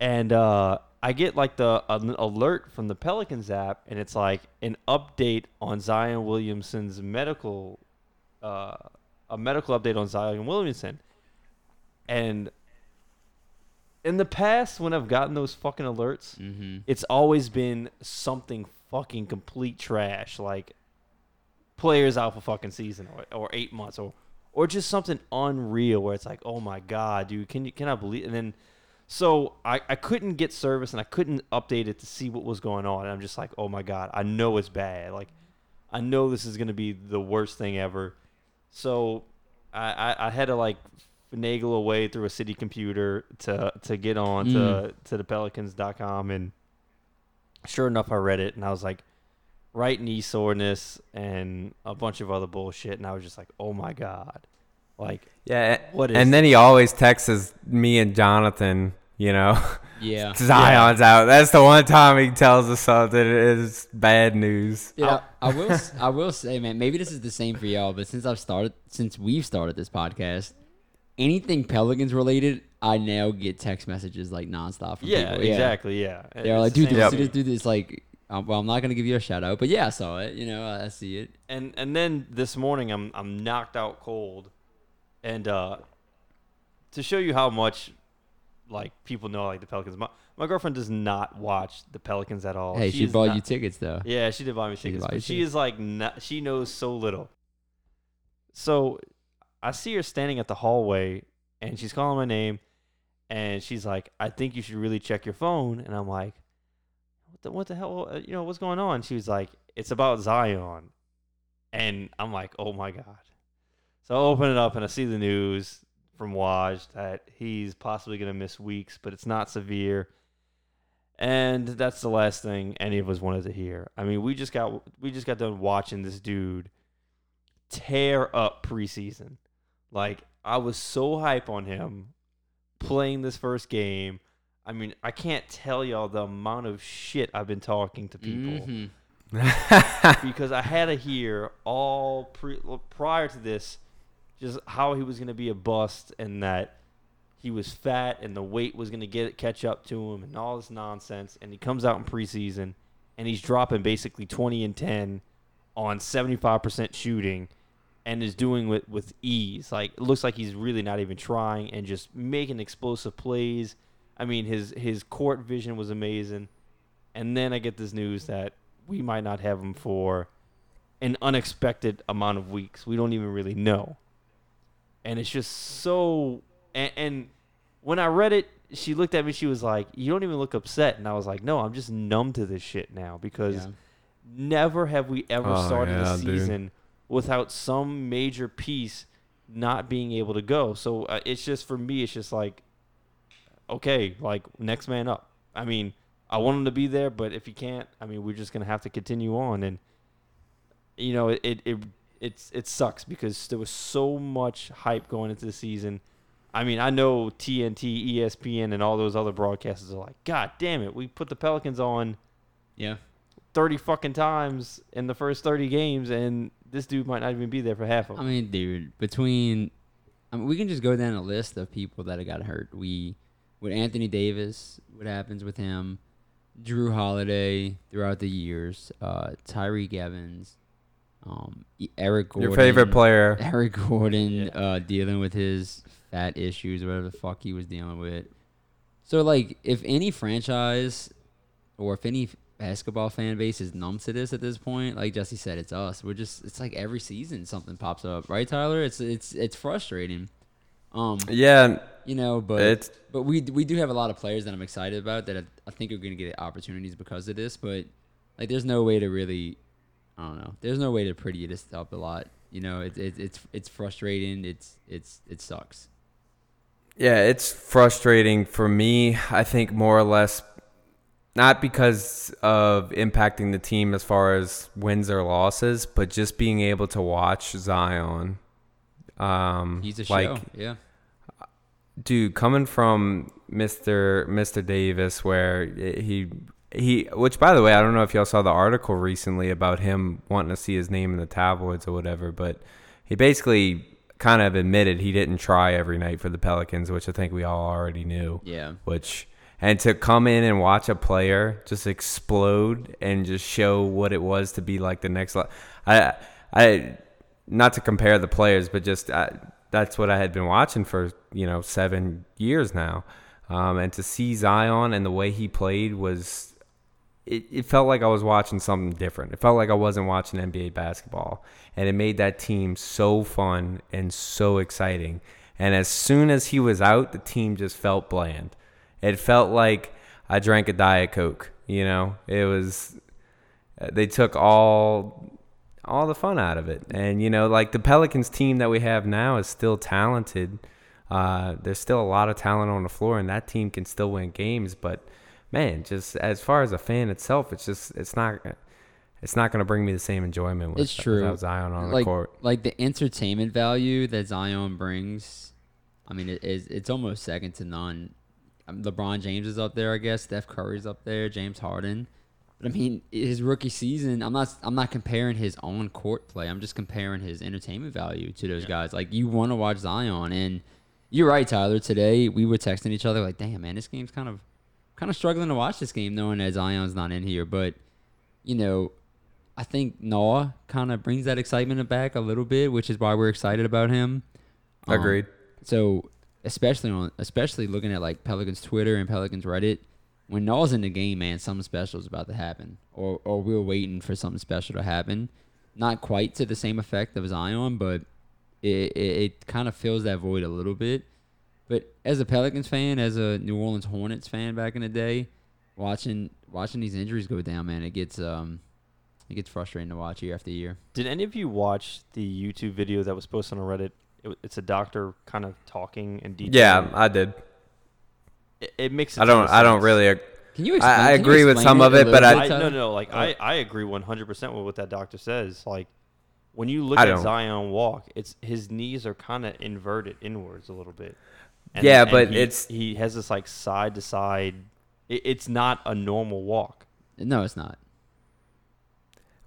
And uh, I get like the an alert from the Pelicans app, and it's like an update on Zion Williamson's medical, uh, a medical update on Zion Williamson. And in the past, when I've gotten those fucking alerts, Mm-hmm. it's always been something fucking complete trash, like players out for fucking season or, or eight months or or just something unreal where it's like, oh my god, dude, can you can I believe? And then so I I couldn't get service and I couldn't update it to see what was going on. And I'm just like, oh my god, I know it's bad. Like I know this is gonna be the worst thing ever. So I I, I had to like finagle a way through a city computer to to get on to Mm. to the Pelicans.com, and sure enough, I read it, and I was like, right knee soreness and a bunch of other bullshit, and I was just like, oh my god, like Yeah, What is and then he always texts me and Jonathan. You know, [LAUGHS] Yeah. [LAUGHS] Zion's out. That's the one time he tells us something. It is bad news. Dude, I, I will. s- I will say, man. Maybe this is the same for y'all, but since I've started, since we've started this podcast, anything Pelicans related, I now get text messages like nonstop. From yeah, people. exactly, yeah. They're It's like, the dude, same this, with this, me. dude, this, like, um, well, I'm not gonna give you a shout out, but yeah, I saw it. You know, I, I see it. and and then this morning I'm I'm knocked out cold, and uh, to show you how much like people know like the Pelicans. My my girlfriend does not watch the Pelicans at all. hey, she, is bought not- you tickets though. Yeah, she did buy me She tickets, but she tickets. is like not, she knows so little. So I see her standing at the hallway, and she's calling my name, and she's like, "I think you should really check your phone." And I'm like, "What the what the hell? Uh, You know what's going on?" She was like, "It's about Zion," and I'm like, "Oh my god!" So I open it up and I see the news from Woj that he's possibly going to miss weeks, but it's not severe. And that's the last thing any of us wanted to hear. I mean, we just got we just got done watching this dude tear up preseason. Like I was so hype on him playing this first game. I mean, I can't tell y'all the amount of shit I've been talking to people. Mhm. [LAUGHS] because I had to hear all pre- prior to this just how he was going to be a bust and that he was fat and the weight was going to get catch up to him and all this nonsense. And he comes out in preseason and he's dropping basically 20 and 10 on 75% shooting and is doing it with ease. Like it looks like he's really not even trying and just making explosive plays i mean his his court vision was amazing and then I get this news that we might not have him for an unexpected amount of weeks. We don't even really know. And it's just so. And, and when I read it, she looked at me. She was like, "You don't even look upset." And I was like, "No, I'm just numb to this shit now because Yeah. never have we ever Oh, started yeah, a dude. season without some major piece not being able to go. So uh, it's just for me, it's just like, okay, like next man up. I mean, I want him to be there, but if he can't, I mean, we're just gonna have to continue on. And you know, it it, it it's it sucks because there was so much hype going into the season. I mean, I know TNT, ESPN, and all those other broadcasters are like, God damn it, we put the Pelicans on Yeah. 30 fucking times in the first 30 games, and this dude might not even be there for half of them. I mean, dude, between I mean, we can just go down a list of people that have got hurt. We with Anthony Davis, what happens with him? Jrue Holiday throughout the years, uh, Tyreke Evans, um, Eric Gordon, Your favorite player. [LAUGHS] Eric Gordon, Yeah. uh, dealing with his fat issues, whatever the fuck he was dealing with. So, like, if any franchise or if any basketball fan base is numb to this at this point, like Jesse said, it's us. We're just it's like every season something pops up, right, Tyler? It's it's it's frustrating. Um, Yeah, you know, but It's- but we we do have a lot of players that I'm excited about that I, I think are going to get opportunities because of this. But like, there's no way to really, I don't know. There's no way to pretty this up a lot. You know, it's it's it's it's frustrating. It's it's it sucks. Yeah, it's frustrating for me. I think more or less not because of impacting the team as far as wins or losses, but just being able to watch Zion. Um, He's a like, show. Yeah. dude, coming from Mister Mister Davis, where he he, which by the way, I don't know if y'all saw the article recently about him wanting to see his name in the tabloids or whatever, but he basically kind of admitted he didn't try every night for the Pelicans, which I think we all already knew. Yeah. Which and to come in and watch a player just explode and just show what it was to be like the next I I not to compare the players but just I, that's what I had been watching for, you know, 7 years now. Um, and to see Zion and the way he played was it, it felt like I was watching something different. It felt like I wasn't watching NBA basketball. And it made that team so fun and so exciting. And as soon as he was out, the team just felt bland. It felt like I drank a Diet Coke. You know, it was, they took all all the fun out of it. And you know, like the Pelicans team that we have now is still talented. Uh, there's still a lot of talent on the floor, and that team can still win games. But man, just as far as a fan itself, it's just it's not it's not going to bring me the same enjoyment. With, It's true. without Zion on like the court. like the entertainment value that Zion brings. I mean, it is it's almost second to none. Um, LeBron James is up there, I guess. Steph Curry's up there. James Harden. But I mean, his rookie season. I'm not. I'm not comparing his on court play. I'm just comparing his entertainment value to those guys. Like you want to watch Zion, and you're right, Tyler. Today we were texting each other like, "Damn, man, this game's kind of, kind of struggling to watch this game, knowing that Zion's not in here." But you know, I think Noah kind of brings that excitement back a little bit, which is why we're excited about him. Um, Agreed. So especially on especially looking at like Pelicans Twitter and Pelicans Reddit, when Noah's in the game, man, something special is about to happen, or or we're waiting for something special to happen. Not quite to the same effect of Zion, but it it, it kind of fills that void a little bit. But as a Pelicans fan, as a New Orleans Hornets fan back in the day, watching watching these injuries go down, man, it gets um it gets frustrating to watch year after year. Did any of you watch the YouTube video that was posted on Reddit? It, it's a doctor kind of talking in detail. Yeah, I did. It, it makes. a I ton don't. of I don't really. ag- Can you explain? I can you agree with explain some of it, but I- I, no, no, like I, I agree 100% with what that doctor says. Like when you look I at don't. Zion walk, it's his knees are kind of inverted inwards a little bit. Yeah, but he, it's- he has this like side to side. It, it's not a normal walk. No, it's not.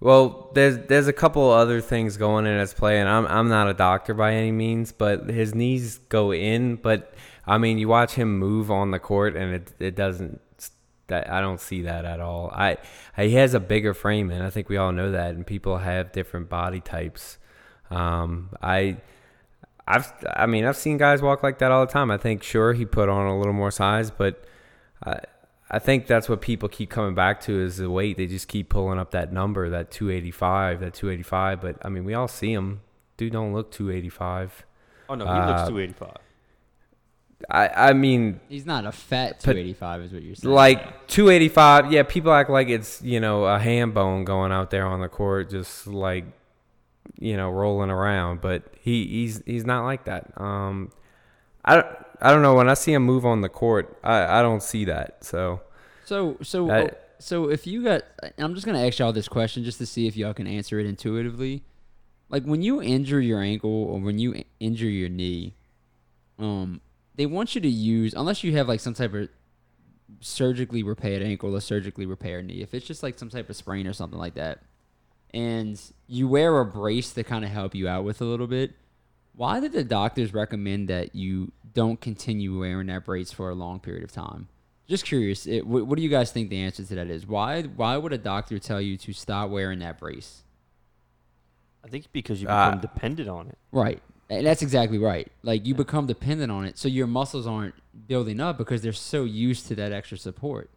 Well, there's there's a couple other things going in its play, and I'm I'm not a doctor by any means, but his knees go in. But I mean, you watch him move on the court, and it it doesn't. That I don't see that at all. I he has a bigger frame, and I think we all know that. And people have different body types. Um, I. I've, I mean, I've seen guys walk like that all the time. I think, sure, he put on a little more size, but I, I think that's what people keep coming back to is the weight. They just keep pulling up that number, that 285, that 285. But I mean, we all see him. Dude, don't look 285. Oh no, he Uh, looks 285. I, I mean, He's not a fat 285, is what you're saying. like 285. Yeah, people act like it's you know a ham bone going out there on the court, just like you know rolling around. But he he's he's not like that. Um, I don't I don't know when I see him move on the court, I I don't see that. So So so I- oh, so if you got, I'm just gonna ask y'all this question just to see if y'all can answer it intuitively. Like when you injure your ankle or when you injure your knee, um, they want you to use unless you have like some type of surgically repaired ankle or surgically repaired knee. If it's just like some type of sprain or something like that, and you wear a brace to kind of help you out with a little bit, why did the doctors recommend that you don't continue wearing that brace for a long period of time? Just curious, it, what, what do you guys think the answer to that is? Why why would a doctor tell you to stop wearing that brace? I think because you uh, become dependent on it. Right. And that's exactly right. Like you become dependent on it, so your muscles aren't building up because they're so used to that extra support.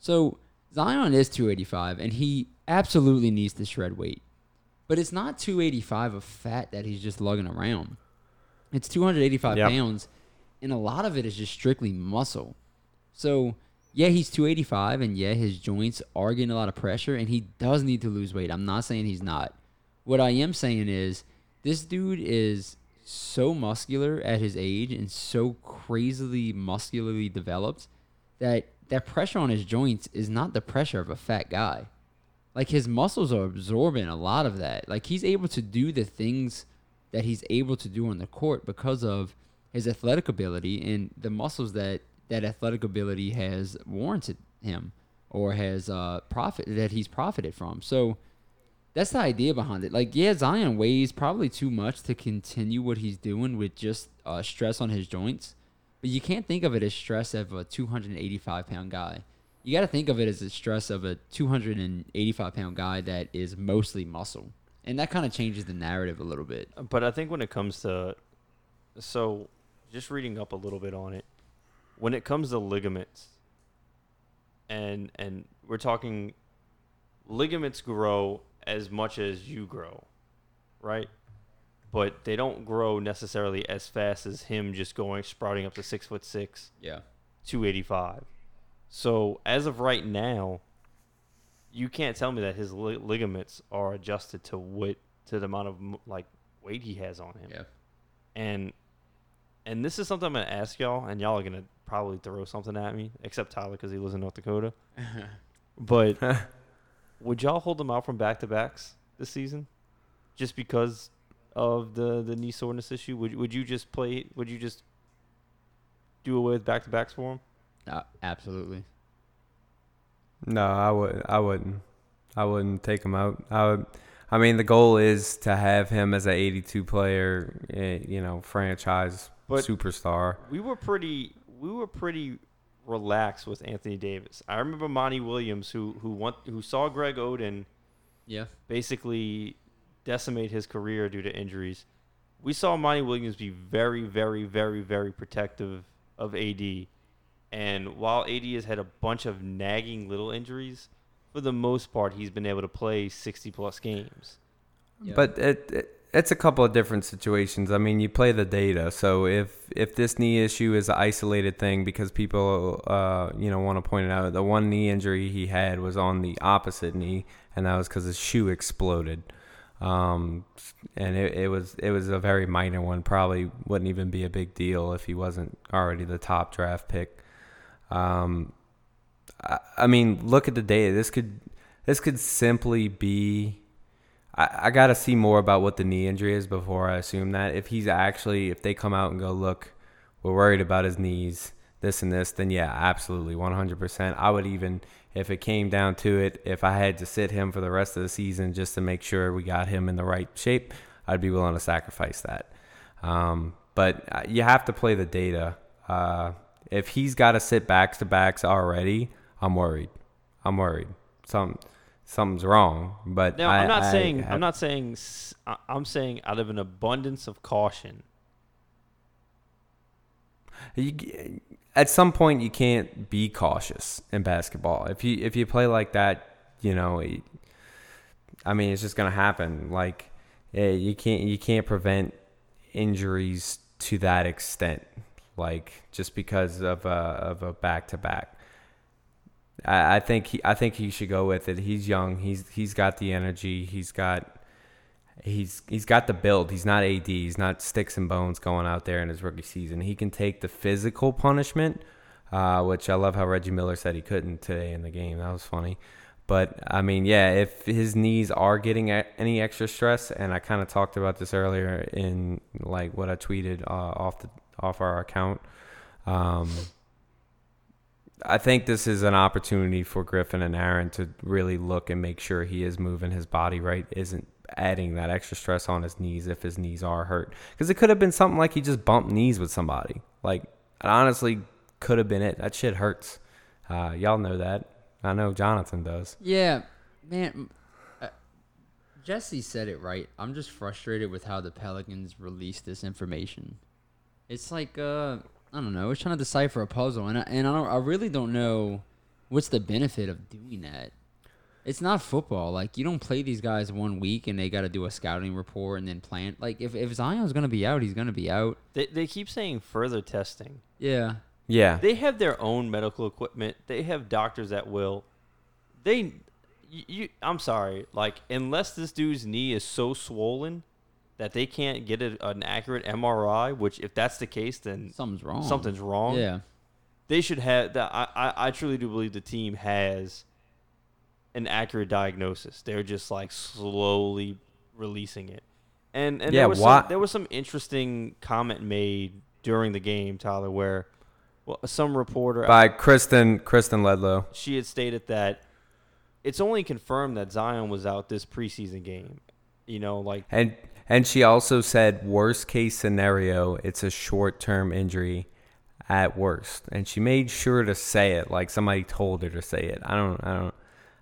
So Zion is 285, and he absolutely needs to shred weight, but it's not 285 of fat that he's just lugging around. It's 285 Yep. pounds, and a lot of it is just strictly muscle. So yeah, he's 285, and yeah, his joints are getting a lot of pressure, and he does need to lose weight. I'm not saying he's not. What I am saying is this dude is so muscular at his age and so crazily muscularly developed that that pressure on his joints is not the pressure of a fat guy. Like his muscles are absorbing a lot of that. Like he's able to do the things that he's able to do on the court because of his athletic ability and the muscles that that athletic ability has warranted him or has uh profit that he's profited from. So that's the idea behind it. Like, yeah, Zion weighs probably too much to continue what he's doing with just uh, stress on his joints, but you can't think of it as stress of a 285 pound guy. You got to think of it as the stress of a 285 pound guy that is mostly muscle, and that kind of changes the narrative a little bit. But I think when it comes to, so just reading up a little bit on it, when it comes to ligaments, and and we're talking, ligaments grow as much as you grow, right? But they don't grow necessarily as fast as him just going sprouting up to six foot six, Yeah. 285. So as of right now, you can't tell me that his li- ligaments are adjusted to what to the amount of like weight he has on him Yeah. and and this is something I'm gonna ask y'all, and y'all are gonna probably throw something at me, except Tyler because he lives in North Dakota. [LAUGHS] but [LAUGHS] would y'all hold him out from back to backs this season, just because of the the knee soreness issue? Would would you just play? Would you just do away with back to backs for him? Uh, absolutely. No, I would. I wouldn't. I wouldn't take him out. I would. I mean, the goal is to have him as an 82 player, eh, you know, franchise But- superstar. we were pretty we were pretty relaxed with Anthony Davis. I remember Monty Williams who who want, who saw Greg Oden Yeah. basically decimate his career due to injuries. We saw Monty Williams be very very very very protective of AD. And while AD has had a bunch of nagging little injuries, for the most part he's been able to play 60 plus games. Yeah. But it, it it's a couple of different situations. I mean, you play the data. So if if this knee issue is an isolated thing because people uh you know want to point it out, the one knee injury he had was on the opposite knee, and that was because his shoe exploded. Um, and it, it was it was a very minor one. Probably wouldn't even be a big deal if he wasn't already the top draft pick. Um, I, I mean, look at the data. This could this could simply be. I, I got to see more about what the knee injury is before I assume that. If he's actually, if they come out and go, look, we're worried about his knees, this and this, then yeah, absolutely, 100%. I would even, if it came down to it, if I had to sit him for the rest of the season just to make sure we got him in the right shape, I'd be willing to sacrifice that. Um, but uh, you have to play the data. Uh, if he's got to sit backs to backs already, I'm worried. I'm worried. Some something's wrong. But Now, I, I'm not I saying have- I'm not saying I'm saying out of an abundance of caution. You, at some point, you can't be cautious in basketball. If you if you play like that, you know, I mean, it's just gonna happen. Like, you can't you can't prevent injuries to that extent. Like, just because of a of a back to back. I, I think he I think he should go with it. He's young. He's he's got the energy. He's got he's he's got the build. He's not AD. He's not sticks and bones going out there in his rookie season. He can take the physical punishment, uh, which I love how Reggie Miller said he couldn't today in the game. That was funny. But I mean, yeah, if his knees are getting any extra stress, and I kind of talked about this earlier in like what I tweeted uh, off the off our account. Um, I think this is an opportunity for Griffin and Aaron to really look and make sure he is moving his body right, isn't adding that extra stress on his knees if his knees are hurt. Because it could have been something like he just bumped knees with somebody. Like, it honestly could have been it. That shit hurts. Uh, y'all know that. I know Jonathan does. Yeah, man. Uh, Jesse said it right. I'm just frustrated with how the Pelicans released this information. It's like uh, I don't know. It's trying to decipher a puzzle, and I, and I don't. I really don't know what's the benefit of doing that. It's not football. Like you don't play these guys one week and they got to do a scouting report and then plan. Like if if Zion's gonna be out, he's gonna be out. They they keep saying further testing. Yeah. Yeah. They have their own medical equipment. They have doctors at will. They, you, you, I'm sorry, like unless this dude's knee is so swollen that they can't get a, an accurate MRI, which if that's the case, then Something's wrong. something's wrong. Yeah. They should have that. I, I, I truly do believe the team has an accurate diagnosis. They're just like slowly releasing it. And and Yeah, there was why- some, there was some interesting comment made during the game, Tyler, where well, some reporter By Kristen Kristen Ledlow. she had stated that it's only confirmed that Zion was out this preseason game. You know, like And and she also said worst case scenario, it's a short term injury at worst. And she made sure to say it like somebody told her to say it. I don't I don't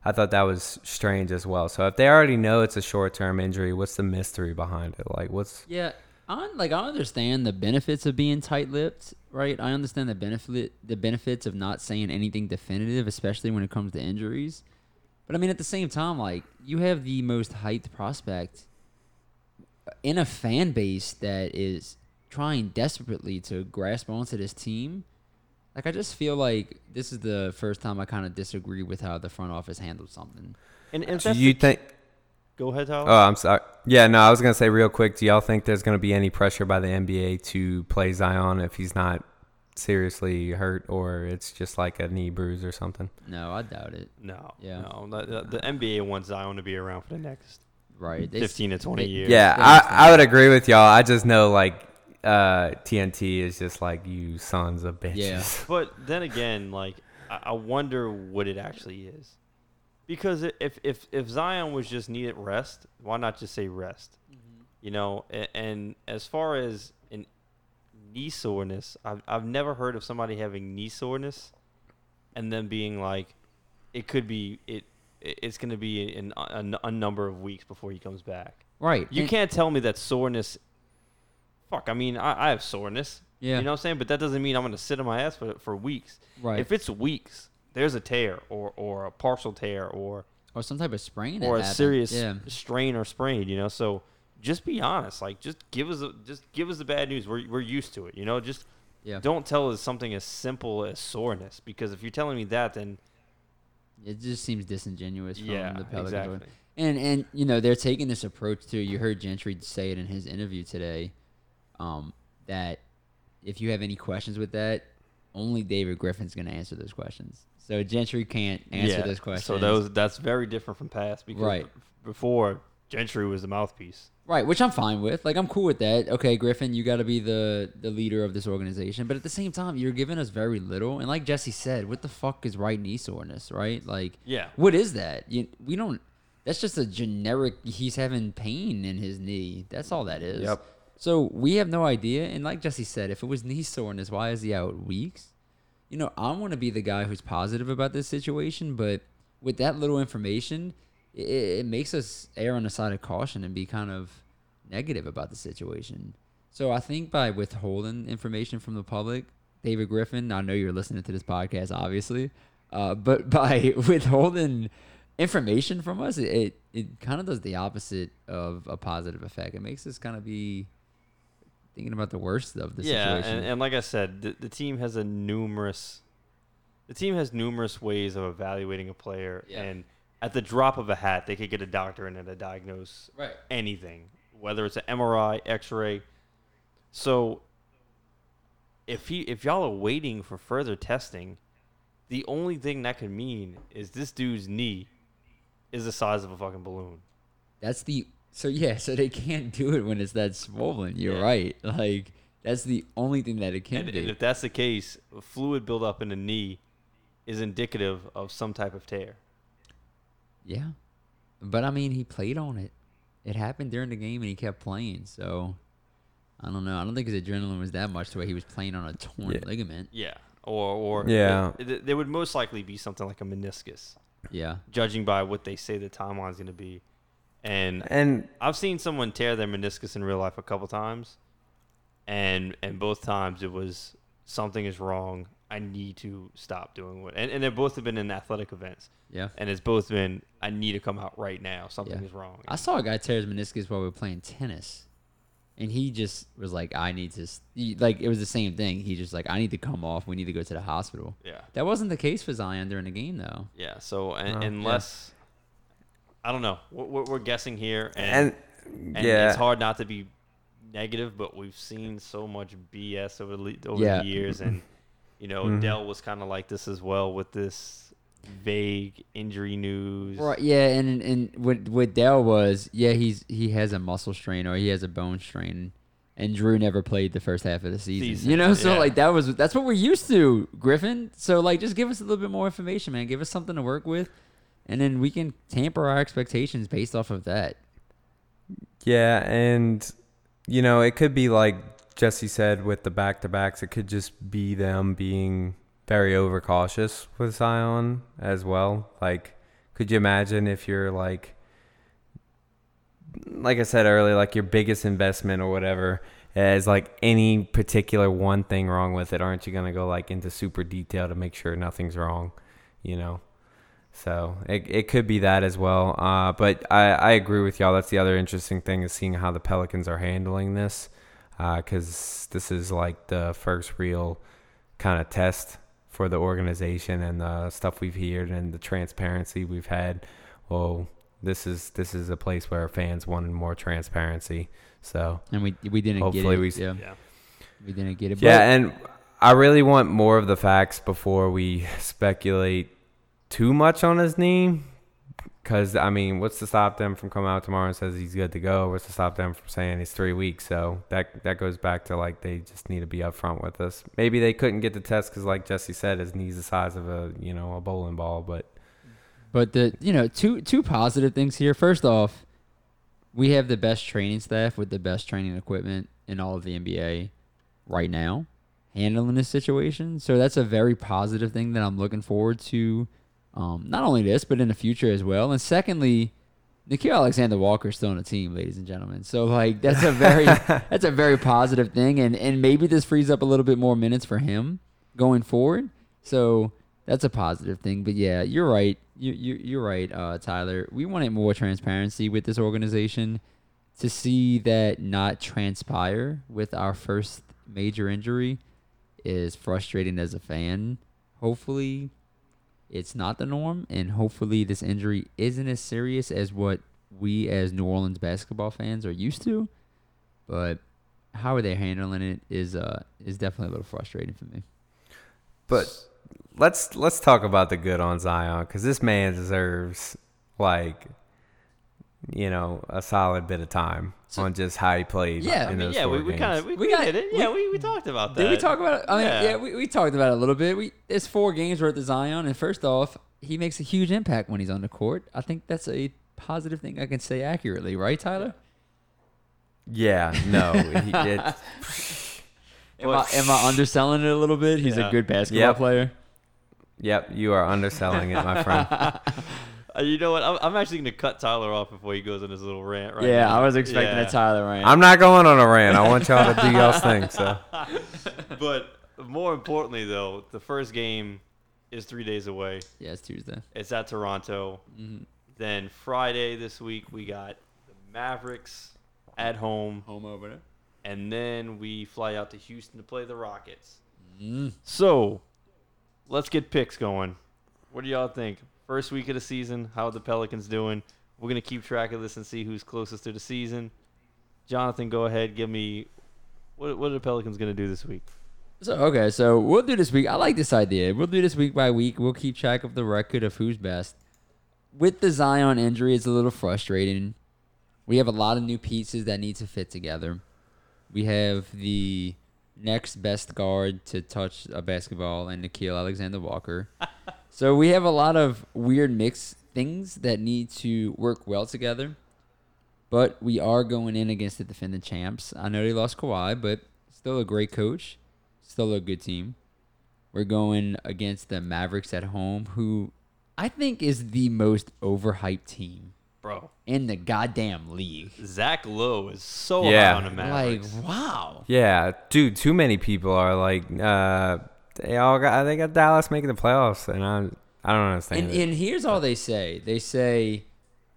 I thought that was strange as well. So if they already know it's a short term injury, what's the mystery behind it? Like what's Yeah, I like I understand the benefits of being tight-lipped, right? I understand the benefit the benefits of not saying anything definitive, especially when it comes to injuries. But I mean, at the same time, like you have the most hyped prospect in a fan base that is trying desperately to grasp onto this team. Like I just feel like this is the first time I kind of disagree with how the front office handled something. and, and do you think Go ahead, Tyler. Oh, I'm sorry. Yeah, no, I was gonna say real quick. Do y'all think there's gonna be any pressure by the NBA to play Zion if he's not seriously hurt, or it's just like a knee bruise or something? No, I doubt it. no, Yeah. no. The, the, the NBA wants Zion to be around for the next Right. They 15 to 20 they- years. Yeah, they I, understand I would that. agree with y'all. I just know like uh, TNT is just like you sons of bitches. Yeah. [LAUGHS] But then again, like I, I wonder what it actually is, because if if if Zion was just needed rest, why not just say rest? You know, and, and as far as an knee soreness, I've I've never heard of somebody having knee soreness, and then being like, it could be it. It- It's going to be in a, a, a number of weeks before he comes back. Right. You and- can't tell me that soreness. Fuck, I mean, I, I have soreness. Yeah. You know what I'm saying? But that doesn't mean I'm going to sit on my ass for, for weeks. Right. If it's weeks, there's a tear or, or a partial tear or or some type of sprain. or a happened. serious Yeah. strain or sprain, you know? So just be honest. Like, just give us a, just give us the bad news. We're, we're used to it, you know? Just Yeah. don't tell us something as simple as soreness because if you're telling me that, then It just seems disingenuous from yeah, the Pelicans. exactly. And and you know they're taking this approach too. You heard Gentry say it in his interview today, um, that if you have any questions with that, only David Griffin's going to answer those questions. So Gentry can't answer yeah. those questions. So those that's very different from past because Right. b- before Gentry was the mouthpiece. Right, which I'm fine with. Like I'm cool with that. Okay, Griffin, you got to be the the leader of this organization, but at the same time, you're giving us very little. And like Jesse said, what the fuck is right knee soreness, right? Like, Yeah. what is that? You, we don't. That's just a generic. He's having pain in his knee. That's all that is. Yep. So we have no idea. And like Jesse said, if it was knee soreness, why is he out weeks? You know, I want to be the guy who's positive about this situation, but with that little information, it, it makes us err on the side of caution and be kind of negative about the situation. So I think by withholding information from the public, David Griffin, I know you're listening to this podcast, obviously, uh, but [LAUGHS] by withholding information from us, it, it, it kind of does the opposite of a positive effect. It makes us kind of be thinking about the worst of the yeah, situation. and, and like I said, the, the team has a numerous, the team has numerous ways of evaluating a player, Yeah. and at the drop of a hat, they could get a doctor in there to diagnose Right. anything, whether it's an MRI, X-ray. So, if he, if y'all are waiting for further testing, the only thing that could mean is this dude's knee is the size of a fucking balloon. That's the so yeah, so they can't do it when it's that swollen. You're Yeah. right. Like that's the only thing that it can And, be. and if that's the case, fluid buildup in the knee is indicative of some type of tear. Yeah, but I mean, he played on it. It happened during the game, and he kept playing. So I don't know. I don't think his adrenaline was that much the way he was playing on a torn Yeah. ligament. Yeah. Or, or Yeah. it- it- there would most likely be something like a meniscus, Yeah, judging by what they say the timeline's going to be. And And I've seen someone tear their meniscus in real life a couple times, and and both times it was something is wrong. I need to stop doing what, and, and they both have been in athletic events, yeah. and it's both been I need to come out right now. Something Yeah. is wrong. I saw a guy tear his meniscus while we were playing tennis, and he just was like, "I need to." s- he- Like it was the same thing. He just like, "I need to come off. We need to go to the hospital." yeah. That wasn't the case for Zion during the game, though. Yeah. So and, Oh. unless I don't know, we're, we're we're guessing here, and, and, and yeah, it's hard not to be negative, but we've seen so much BS over the le- over Yeah. the years, and you know Mhm. Dell was kind of like this as well with this vague injury news. Right. Yeah, and and what what Dell was, yeah, he's he has a muscle strain or he has a bone strain, and Jrue never played the first half of the season. Season, You know, so yeah. like that was that's what we're used to, Griffin. So like, just give us a little bit more information, man. Give us something to work with, and then we can tamper our expectations based off of that. Yeah, and you know, it could be like Jesse said with the back to backs, it could just be them being very overcautious with Zion as well. Like, could you imagine if you're like like I said earlier, like your biggest investment or whatever is like any particular one thing wrong with it, aren't you gonna go like into super detail to make sure nothing's wrong, you know? So it, it could be that as well. Uh, but I, I agree with y'all. That's the other interesting thing is seeing how the Pelicans are handling this. Uh, because this is like the first real kind of test for the organization and the stuff we've heard and the transparency we've had. Well, this is this is a place where fans wanted more transparency. So and we we didn't Hopefully get it. we yeah, Yeah. we didn't get it. yeah, and I really want more of the facts before we speculate too much on his knee. Because I mean, what's to stop them from coming out tomorrow and says he's good to go? What's to stop them from saying he's three weeks? So that that goes back to like they just need to be upfront with us. Maybe they couldn't get the test because, like Jesse said, his knee's the size of a you know a bowling ball. But But the you know two two positive things here. First off, we have the best training staff with the best training equipment in all of the NBA right now, handling this situation. So that's a very positive thing that I'm looking forward to. Um, not only this, but in the future as well. And secondly, Nickeil Alexander Walker is still on the team, ladies and gentlemen. So like that's a very [LAUGHS] that's a very positive thing, and and maybe this frees up a little bit more minutes for him going forward. So that's a positive thing. But yeah, you're right. You you you're right, uh, Tyler. We wanted more transparency with this organization. To see that not transpire with our first major injury is frustrating as a fan. Hopefully, it's not the norm, and hopefully, this injury isn't as serious as what we as New Orleans basketball fans are used to. But how are they're handling it is uh is definitely a little frustrating for me. but let's let's talk about the good on Zion because this man deserves like you know a solid bit of time So- on just how he played. Yeah, in I mean, those yeah, four we, we kind of we, We we got- did it. Yeah, we, we talked about that. Did we talk about it? I mean, Yeah. yeah, we, we talked about it a little bit. We it's four games worth of Zion, and first off, he makes a huge impact when he's on the court. I think that's a positive thing I can say accurately, right, Tyler? Yeah, no, he, [LAUGHS] it, Am I, am I underselling it a little bit? He's Yeah. a good basketball Yep. player. yep, you are underselling it, my friend. [LAUGHS] Uh, you know what? I'm, I'm actually going to cut Tyler off before he goes on his little rant right yeah, now. I was expecting Yeah. a Tyler rant. I'm not going on a rant. I want y'all to do y'all's thing. So [LAUGHS] but more importantly, though, the first game is three days away. yeah, it's Tuesday. It's at Toronto. Mhm. Then Friday this week we got the Mavericks at home, Home opener. and then we fly out to Houston to play the Rockets. Mm. So let's get picks going. What do y'all think? First week of the season, how are the Pelicans doing? We're gonna keep track of this and see who's closest to the season. Jonathan, go ahead. Give me what. What are the Pelicans gonna do this week? So okay, so we'll do this week. I like this idea. We'll do this week by week. We'll keep track of the record of who's best. With the Zion injury, it's a little frustrating. We have a lot of new pieces that need to fit together. We have the next best guard to touch a basketball and Nickeil Alexander Walker. [LAUGHS] so we have a lot of weird mix things that need to work well together. But we are going in against the defending champs. I know they lost Kawhi, but still a great coach, still a good team. We're going against the Mavericks at home, who I think is the most overhyped team Bro, in the goddamn league. Zach Lowe is so Yeah. high on the Like, wow. yeah, dude, too many people are like, uh, they all got they got Dallas making the playoffs, and I I don't understand. And, and here's all they say. They say,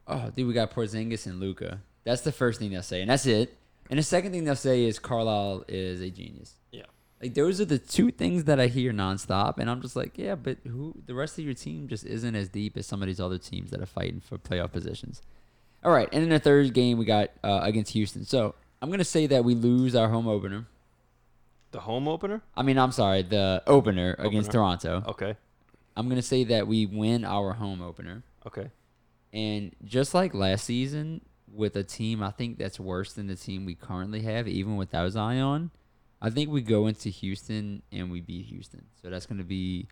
"Oh, dude, we got Porzingis and Luka." That's the first thing they'll say, and that's it. And the second thing they'll say is Carlisle is a genius. Like those are the two things that I hear nonstop, and I'm just like, yeah, but who? The rest of your team just isn't as deep as some of these other teams that are fighting for playoff positions. All right, and in the third game we got uh, against Houston. So I'm gonna say that we lose our home opener. The home opener? I mean, I'm sorry, the opener, against Toronto. Okay. I'm gonna say that we win our home opener. Okay. And just like last season, with a team I think that's worse than the team we currently have, even without Zion, I think we go into Houston and we beat Houston. So that's going to be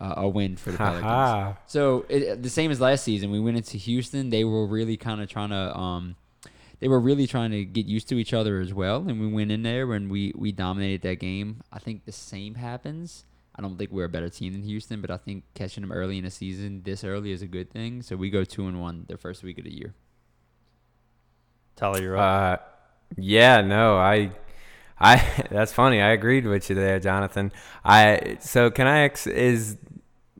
uh, a win for the Pelicans. Haha. So it, the same as last season, we went into Houston. They were really kind of trying to, um, they were really trying to get used to each other as well. And we went in there and we we dominated that game. I think the same happens. I don't think we're a better team than Houston, but I think catching them early in the season, this early, is a good thing. So we go two and one their first week of the year. Tyler, you're up. Uh, yeah, no, I, I. [LAUGHS] That's funny. I agreed with you there, Jonathan. I. So can I? Ex- is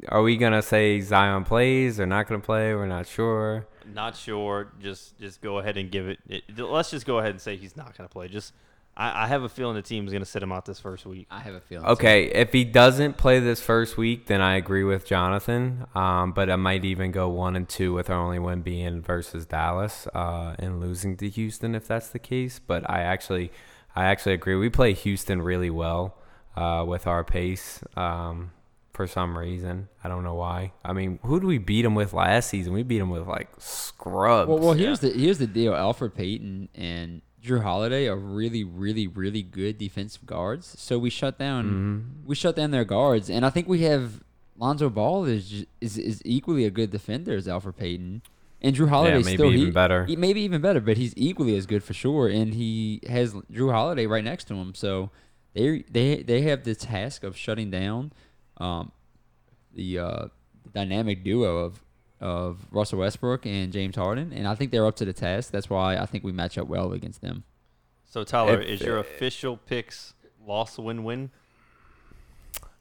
are we gonna say Zion plays or not gonna play? We're not sure. Not sure. Just just go ahead and give it, it. Let's just go ahead and say he's not going to play. Just I, I have a feeling the team's going to sit him out this first week. I have a feeling. so. Okay, if he doesn't play this first week, then I agree with Jonathan. Um, but I might even go one and two with our only win being versus Dallas uh, and losing to Houston if that's the case. But I actually, I actually agree. We play Houston really well uh, with our pace. Um, for some reason, I don't know why. I mean, who do we beat them with last season? We beat them with like scrubs. Well, well, here's the here's the deal. Elfrid Payton and Jrue Holiday are really, really, really good defensive guards. So we shut down Mm-hmm. we shut down their guards, and I think we have Lonzo Ball is is is equally a good defender as Elfrid Payton. And Jrue Holiday maybe still even he- better. he- maybe even better, but he's equally as good for sure. And he has Jrue Holiday right next to him, so they they they have the task of shutting down um, the uh, dynamic duo of of Russell Westbrook and James Harden, and I think they're up to the task. That's why I think we match up well against them. So, Tyler, If- is your official picks loss, win, win?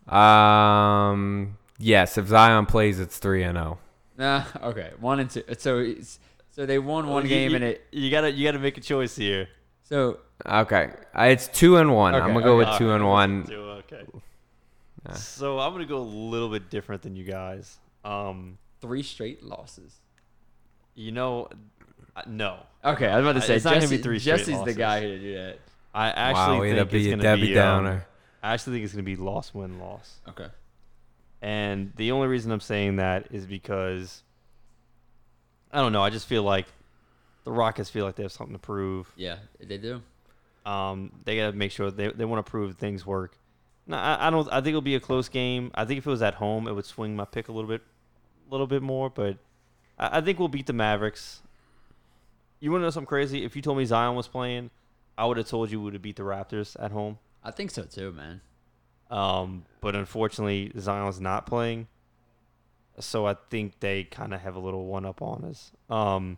Um, yes, if Zion plays, it's three and oh. zero. Nah, okay, one and two. So it's, so they won one You- game you, and it. You gotta you gotta make a choice here. So Okay, uh, it's two and one. I'm Okay, gonna go okay. with two and one. two, okay. Yeah. So I'm gonna go a little bit different than you guys. Um, three straight losses. you know, uh, no. Okay, I was about to Uh, say it's not gonna Jesse, be three straight Jesse's the losses. guy who to do that. I actually wow, way to think it's be a gonna Debbie be. um, Downer. I actually think it's gonna be loss, win, loss. Okay. And the only reason I'm saying that is because I don't know. I just feel like the Rockets feel like they have something to prove. Yeah, they do. Um, they gotta make sure they they want to prove things work. No, I, I don't. I think it'll be a close game. I think if it was at home, it would swing my pick a little bit, a little bit more. But I, I think we'll beat the Mavericks. You want to know something crazy? If you told me Zion was playing, I would have told you we would have beat the Raptors at home. I think so too, man. Um, but unfortunately, Zion's not playing, so I think they kind of have a little one up on us. Um,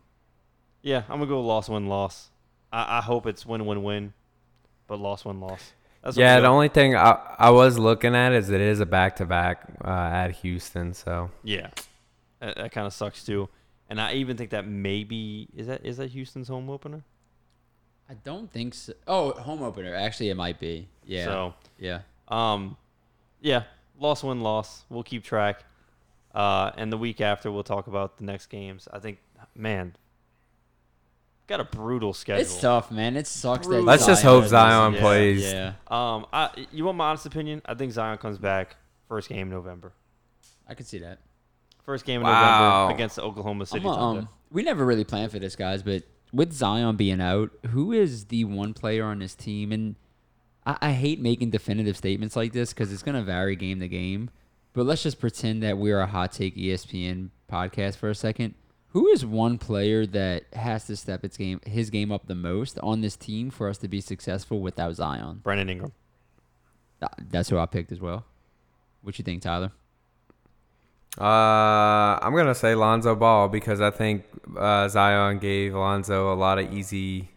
yeah, I'm gonna go loss win loss. I, I hope it's win win win, but loss win loss. That's Yeah, the only thing I, I was looking at is it is a back to back at Houston. So yeah, that, that kind of sucks too. And I even think that maybe is that is that Houston's home opener. I don't think so. Oh, home opener. Actually, it might be. Yeah. So yeah. Um, yeah, loss win loss. We'll keep track. Uh, and the week after we'll talk about the next games. I think, man, got a brutal schedule. It's tough, man. It sucks that. Let's just hope Zion yeah, plays. Yeah, Um, I, you want my honest opinion? I think Zion comes back first game in November. I can see that. First game in Wow. November against the Oklahoma City I'm, Thunder. um, we never really planned for this, guys, but with Zion being out, who is the one player on this team? And I, I hate making definitive statements like this because it's going to vary game to game. But let's just pretend that we're a hot take ESPN podcast for a second. Who is one player that has to step its game, his game up the most on this team for us to be successful without Zion? Brandon Ingram. That's who I picked as well. What you think, Tyler? Uh, I'm gonna say Lonzo Ball because I think uh, Zion gave Lonzo a lot of easy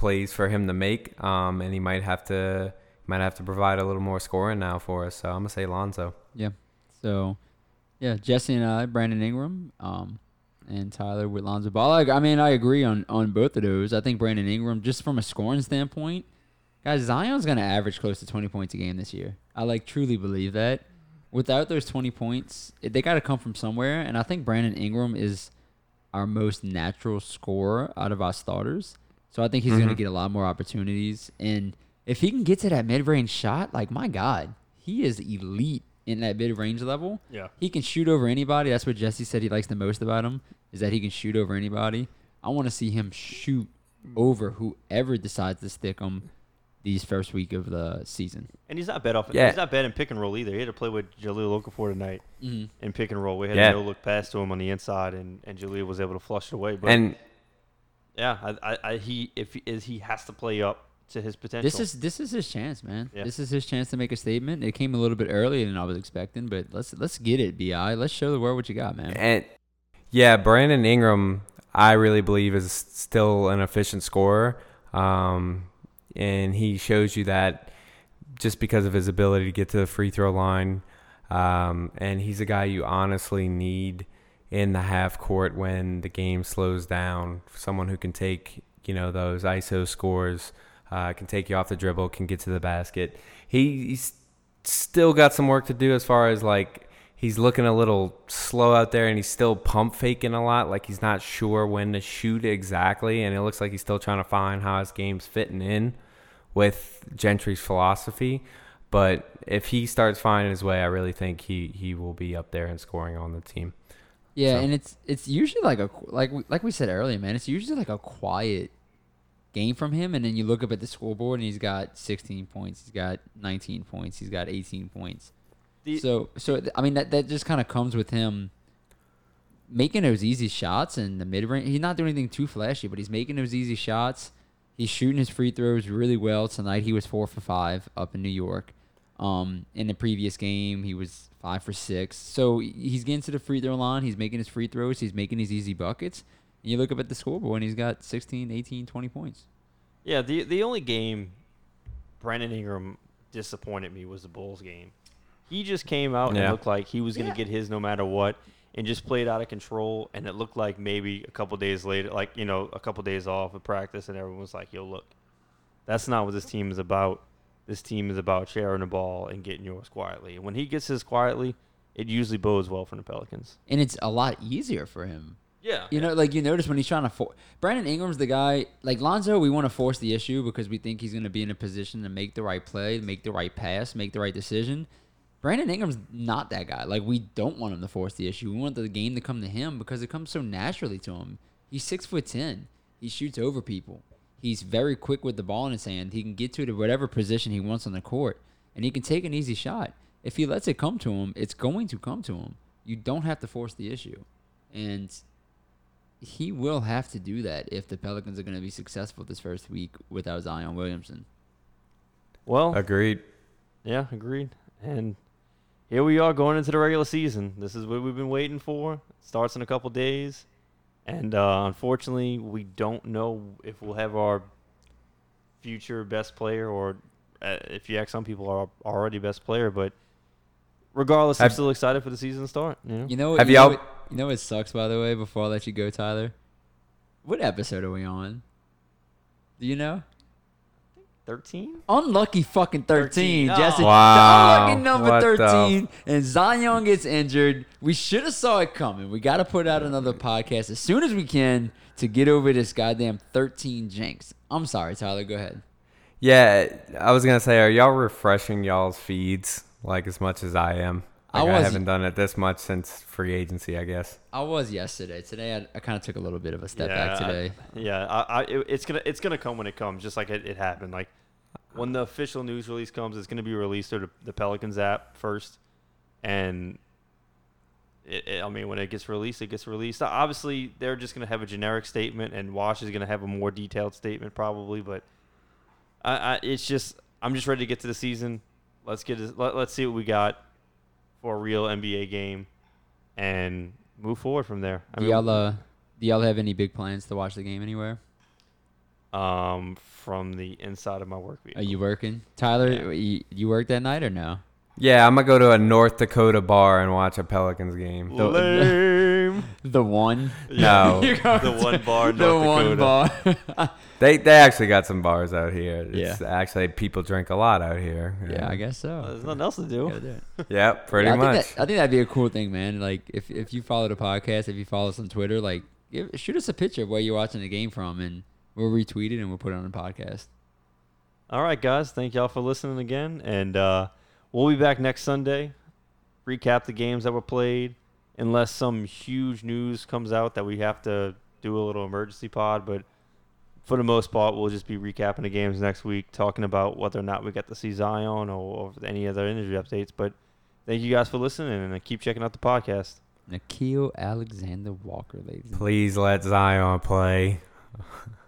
plays for him to make, um, and he might have to might have to provide a little more scoring now for us. So I'm gonna say Lonzo. Yeah. So, yeah, Jesse and I, Brandon Ingram, um, and Tyler with Lonzo Ball. I, I mean, I agree on on both of those. I think Brandon Ingram, just from a scoring standpoint, guys, Zion's gonna average close to 20 points a game this year. I like truly believe that. Without those 20 points, they got to come from somewhere, and I think Brandon Ingram is our most natural scorer out of our starters. So I think he's gonna Mhm. get a lot more opportunities, and if he can get to that mid-range shot, like my God, he is elite in that mid-range level. Yeah. He can shoot over anybody. That's what Jesse said he likes the most about him is that he can shoot over anybody. I want to see him shoot over whoever decides to stick him these first week of the season. And he's not bad off. Yeah. He's not bad in pick and roll either. He had to play with Jahlil Okafor tonight Mm-hmm. in pick and roll. We had Yeah. a no look pass to him on the inside, and and Jahlil was able to flush it away. But And yeah, I, I, I he if he, is he has to play up to his potential. This is this is his chance, man. Yeah. This is his chance to make a statement. It came a little bit earlier than I was expecting, but let's let's get it, Bi. Let's show the world what you got, man. And yeah, Brandon Ingram, I really believe is still an efficient scorer. Um, and he shows you that just because of his ability to get to the free throw line. Um, and he's a guy you honestly need in the half court when the game slows down. Someone who can take, you know, those ISO scores uh, can take you off the dribble, can get to the basket. He, he's still got some work to do as far as like he's looking a little slow out there and he's still pump faking a lot. Like he's not sure when to shoot exactly. And it looks like he's still trying to find how his game's fitting in with Gentry's philosophy. But if he starts finding his way, I really think he, he will be up there and scoring on the team. Yeah, So- and it's it's usually like a like we- like we said earlier, man. It's usually like a quiet game from him, and then you look up at the scoreboard and he's got 16 points, he's got 19 points, he's got 18 points. The- so so I mean that that just kind of comes with him making those easy shots in the mid range. He's not doing anything too flashy, but he's making those easy shots. He's shooting his free throws really well tonight. He was four for five up in New York. Um, in the previous game, he was five for six. So he's getting to the free throw line. He's making his free throws. He's making his easy buckets. And you look up at the scoreboard, and he's got 16, 18, 20 points. Yeah, the the only game Brandon Ingram disappointed me was the Bulls game. He just came out and Yeah. looked like he was going to get his no matter what, and just played out of control. And it looked like maybe a couple days later, like you know, a couple days off of practice, and everyone was like, "Yo, look, that's not what this team is about. This team is about sharing the ball and getting yours quietly. And when he gets his quietly, it usually bodes well for the Pelicans. And it's a lot easier for him. Yeah, You know, like you notice when he's trying to force Brandon Ingram's the guy. Like Lonzo, we want to force the issue because we think he's going to be in a position to make the right play, make the right pass, make the right decision. Brandon Ingram's not that guy. Like we don't want him to force the issue. We want the game to come to him because it comes so naturally to him. He's six foot ten. He shoots over people. He's very quick with the ball in his hand. He can get to it whatever position he wants on the court, and he can take an easy shot. If he lets it come to him, it's going to come to him. You don't have to force the issue, and he will have to do that if the Pelicans are going to be successful this first week without Zion Williamson. Well, Agreed. Yeah, agreed. And here we are going into the regular season. This is what we've been waiting for. It starts in a couple days. And uh, unfortunately, we don't know if we'll have our future best player or uh, if you ask some people are already best player, but regardless, I'm still excited for the season to start. You know? You know, Have you know y'all- what, you know what sucks by the way. Before I let you go, Tyler, what episode are we on? Do you know? 13? Unlucky fucking 13, 13. Jesse. Oh. Wow. Unlucky number What the 13. And Zion gets injured. We should have saw it coming. We got to put out another podcast as soon as we can to get over this goddamn 13 jinx. I'm sorry, Tyler. Go ahead. Yeah, I was gonna say, are y'all refreshing y'all's feeds like as much as I am? I Like, I, was- haven't done it this much since free agency, I guess. I was yesterday. Today, I, I kind of took a little bit of a step back I- today. yeah, I, I, it- it's gonna it's gonna come when it comes, just like it, it happened. Like when the official news release comes, it's gonna be released through the, the Pelicans app first, and it, it- I mean when it gets released, it gets released. Obviously, they're just gonna have a generic statement, and Woj is gonna have a more detailed statement probably. But I, I it's just I'm just ready to get to the season. Let's get let, let's see what we got for a real NBA game, and move forward from there. I Do y'all, uh, do y'all have any big plans to watch the game anywhere? um, from the inside of my work vehicle. Are you working, Tyler? Yeah. You, you work that night or no? Yeah, I'm gonna go to a North Dakota bar and watch a Pelicans game. The- Lame. [LAUGHS] The one. No. [LAUGHS] The one bar in the North one bar. [LAUGHS] They they actually got some bars out here. It's Yeah. actually people drink a lot out here. yeah, I guess so. There's nothing else to do. do it. Yep, pretty Yeah, I much. Think that, I think that'd be a cool thing, man. Like if if you follow the podcast, if you follow us on Twitter, like give, shoot us a picture of where you're watching the game from, and we'll retweet it and we'll put it on the podcast. All right, guys. Thank y'all for listening again, and uh, we'll be back next Sunday. Recap the games that were played, unless some huge news comes out that we have to do a little emergency pod. But for the most part, we'll just be recapping the games next week, talking about whether or not we get to see Zion or, or any other injury updates. But thank you guys for listening, and keep checking out the podcast. Nickeil Alexander Walker, ladies. Please let Zion play. [LAUGHS]